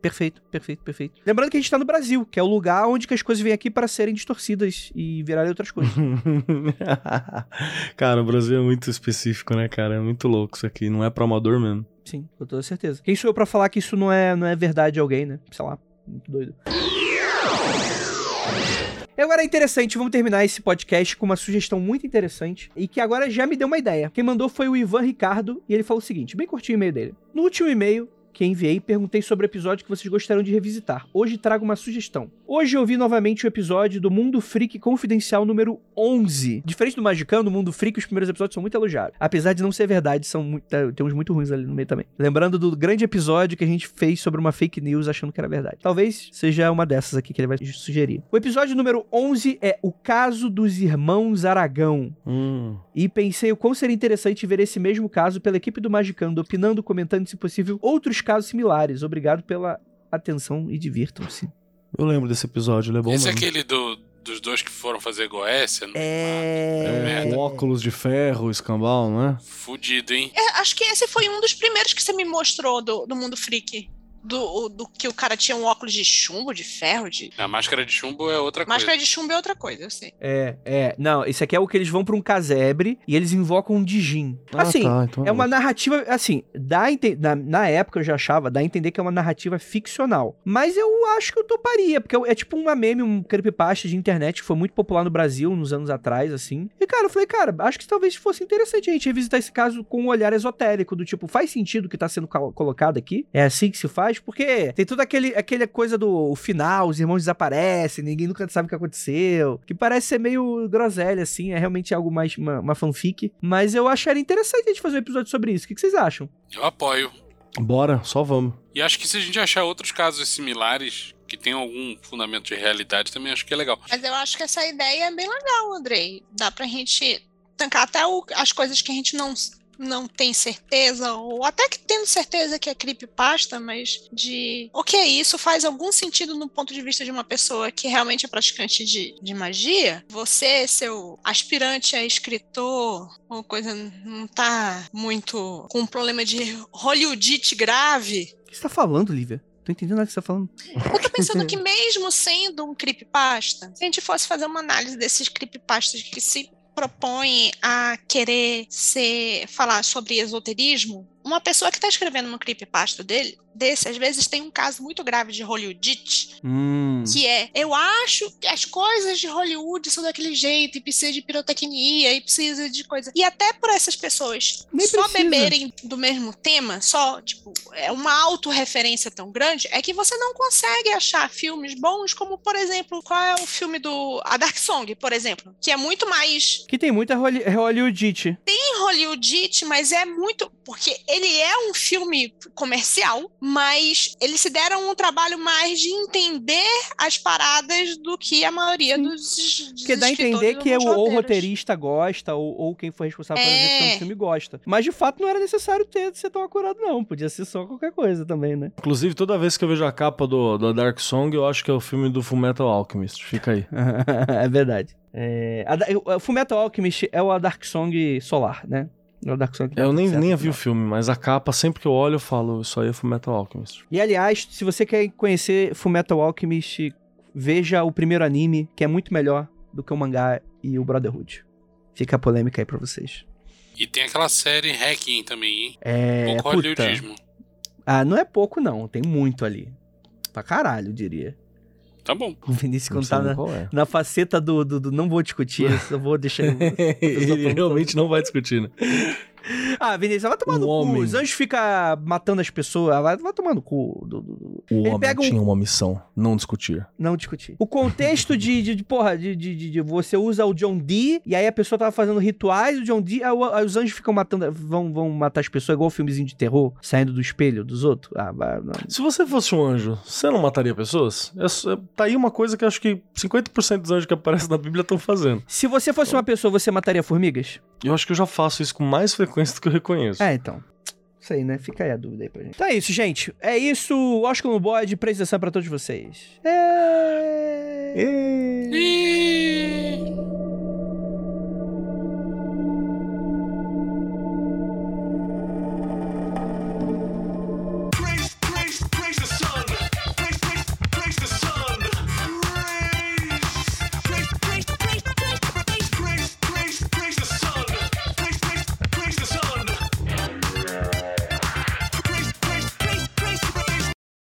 Perfeito, perfeito, perfeito. Lembrando que a gente tá no Brasil, que é o lugar onde as coisas vêm aqui para serem distorcidas e virarem outras coisas. cara, o Brasil é muito específico, né, cara? É muito louco isso aqui. Não é pra amador mesmo. Sim, com toda certeza. Quem sou eu pra falar que isso não é, não é verdade de alguém, né? Sei lá, muito doido. Agora é interessante, vamos terminar esse podcast com uma sugestão muito interessante e que agora já me deu uma ideia. Quem mandou foi o Ivan Ricardo e ele falou o seguinte, bem curtinho o e-mail dele. No último e-mail, que enviei, perguntei sobre o episódio que vocês gostariam de revisitar. Hoje trago uma sugestão. Hoje eu vi novamente o episódio do Mundo Freak Confidencial número 11. Diferente do Magicano, no Mundo Freak, os primeiros episódios são muito elogiados. Apesar de não ser verdade, são muito, tem uns muito ruins ali no meio também. Lembrando do grande episódio que a gente fez sobre uma fake news achando que era verdade. Talvez seja uma dessas aqui que ele vai sugerir. O episódio número 11 é O Caso dos Irmãos Aragão. Hum. E pensei o quão seria interessante ver esse mesmo caso pela equipe do Magicando, opinando, comentando, se possível, outros casos similares. Obrigado pela atenção e divirtam-se. Eu lembro desse episódio, ele é bom Esse mesmo. é aquele do, dos dois que foram fazer Goécia? No é... é com óculos de ferro, escambau, não é? Fudido, hein? É, acho que esse foi um dos primeiros que você me mostrou do, do Mundo Freak do, do que o cara tinha um óculos de chumbo, de ferro, de. A máscara de chumbo é outra máscara coisa. Máscara de chumbo é outra coisa, eu sei. É, é. Não, esse aqui é o que eles vão pra um casebre e eles invocam um Dijin. Ah, assim, tá, então é uma narrativa. Assim, dá na, na época eu já achava, dá a entender que é uma narrativa ficcional. Mas eu acho que eu toparia, porque é tipo uma meme, um creepypasta de internet que foi muito popular no Brasil nos anos atrás, assim. E, cara, eu falei, cara, acho que talvez fosse interessante a gente revisitar esse caso com um olhar esotérico, do tipo, faz sentido o que tá sendo colocado aqui? É assim que se faz? Porque tem toda aquele, aquele coisa do final, os irmãos desaparecem, ninguém nunca sabe o que aconteceu. Que parece ser meio groselha, assim, é realmente algo mais uma, uma fanfic. Mas eu acharia interessante a gente fazer um episódio sobre isso. O que, que vocês acham? Eu apoio. Bora, só vamos. E acho que se a gente achar outros casos similares que tem algum fundamento de realidade, também acho que é legal. Mas eu acho que essa ideia é bem legal, Andrei. Dá pra gente tancar até o, as coisas que a gente não não tem certeza, ou até que tendo certeza que é creepypasta, mas de o que é isso faz algum sentido no ponto de vista de uma pessoa que realmente é praticante de, de magia. Você, seu aspirante a escritor, ou coisa não tá muito com um problema de Hollywoodite grave. O que você tá falando, Lívia? Tô entendendo nada que você tá falando. Eu tô pensando que mesmo sendo um creepypasta, se a gente fosse fazer uma análise desses creepypastas que se propõe a querer ser, falar sobre esoterismo, uma pessoa que está escrevendo no creepypasta dele, desse, às vezes tem um caso muito grave de Hollywoodite, hum. que é, eu acho que as coisas de Hollywood são daquele jeito, e precisa de pirotecnia, e precisa de coisa. E até por essas pessoas Nem só precisa. beberem do mesmo tema, só, tipo, é uma autorreferência tão grande, é que você não consegue achar filmes bons, como, por exemplo, qual é o filme do... A Dark Song, por exemplo, que é muito mais... Que tem muita Hollywoodite. Tem Hollywoodite, mas é muito... Porque ele é um filme comercial, mas eles se deram um trabalho mais de entender as paradas do que a maioria Sim. dos, Porque dá a entender que é o, ou roteirista gosta, ou, ou quem foi responsável pela É. execução do filme gosta. Mas de fato não era necessário ter ser tão acurado, não. Podia ser só qualquer coisa também, né? Inclusive, toda vez que eu vejo a capa do, do Dark Song, eu acho que é o filme do Fullmetal Alchemist. Fica aí. é verdade. É, a, o Fullmetal Alchemist é o a Dark Song solar, né? É o Dark Song. Eu nem, certo, nem no vi o filme, mas a capa, sempre que eu olho, eu falo, isso aí é Fullmetal Alchemist. E aliás, se você quer conhecer Fullmetal Alchemist, veja o primeiro anime, que é muito melhor do que o mangá e o Brotherhood. Fica a polêmica aí pra vocês. E tem aquela série Hacking também, hein? É. Pouco Puta. hollywoodismo. Ah, não é pouco, não. Tem muito ali. Pra caralho, eu diria. Tá bom. O Vinícius, quando tá na, é. na faceta do, do, do não vou discutir, eu só vou deixar. Ele realmente não vai discutir, né? ah, Vinícius, vai tomar Um no homem. cu. Os anjos ficam matando as pessoas. Vai, vai tomar no cu. O Ele homem pega um- tinha uma missão, não discutir. Não discutir. O contexto de, de, de, porra, de, de, de- você usa o John Dee, e aí a pessoa tava fazendo rituais, o John Dee, aí, aí os anjos ficam matando, vão, vão matar as pessoas, igual o filmezinho de terror, saindo do espelho dos outros. Ah, não. Se você fosse um anjo, você não mataria pessoas? É só- tá aí uma coisa que acho que 50% dos anjos que aparecem na Bíblia estão fazendo. Se você fosse uma pessoa, você mataria formigas? Eu acho que eu já faço isso com mais frequência reconheço do que eu reconheço. É, então. Isso aí, né? Fica aí a dúvida aí pra gente. Então é isso, gente. É isso. Oscar no Bode, prestação pra todos vocês. É...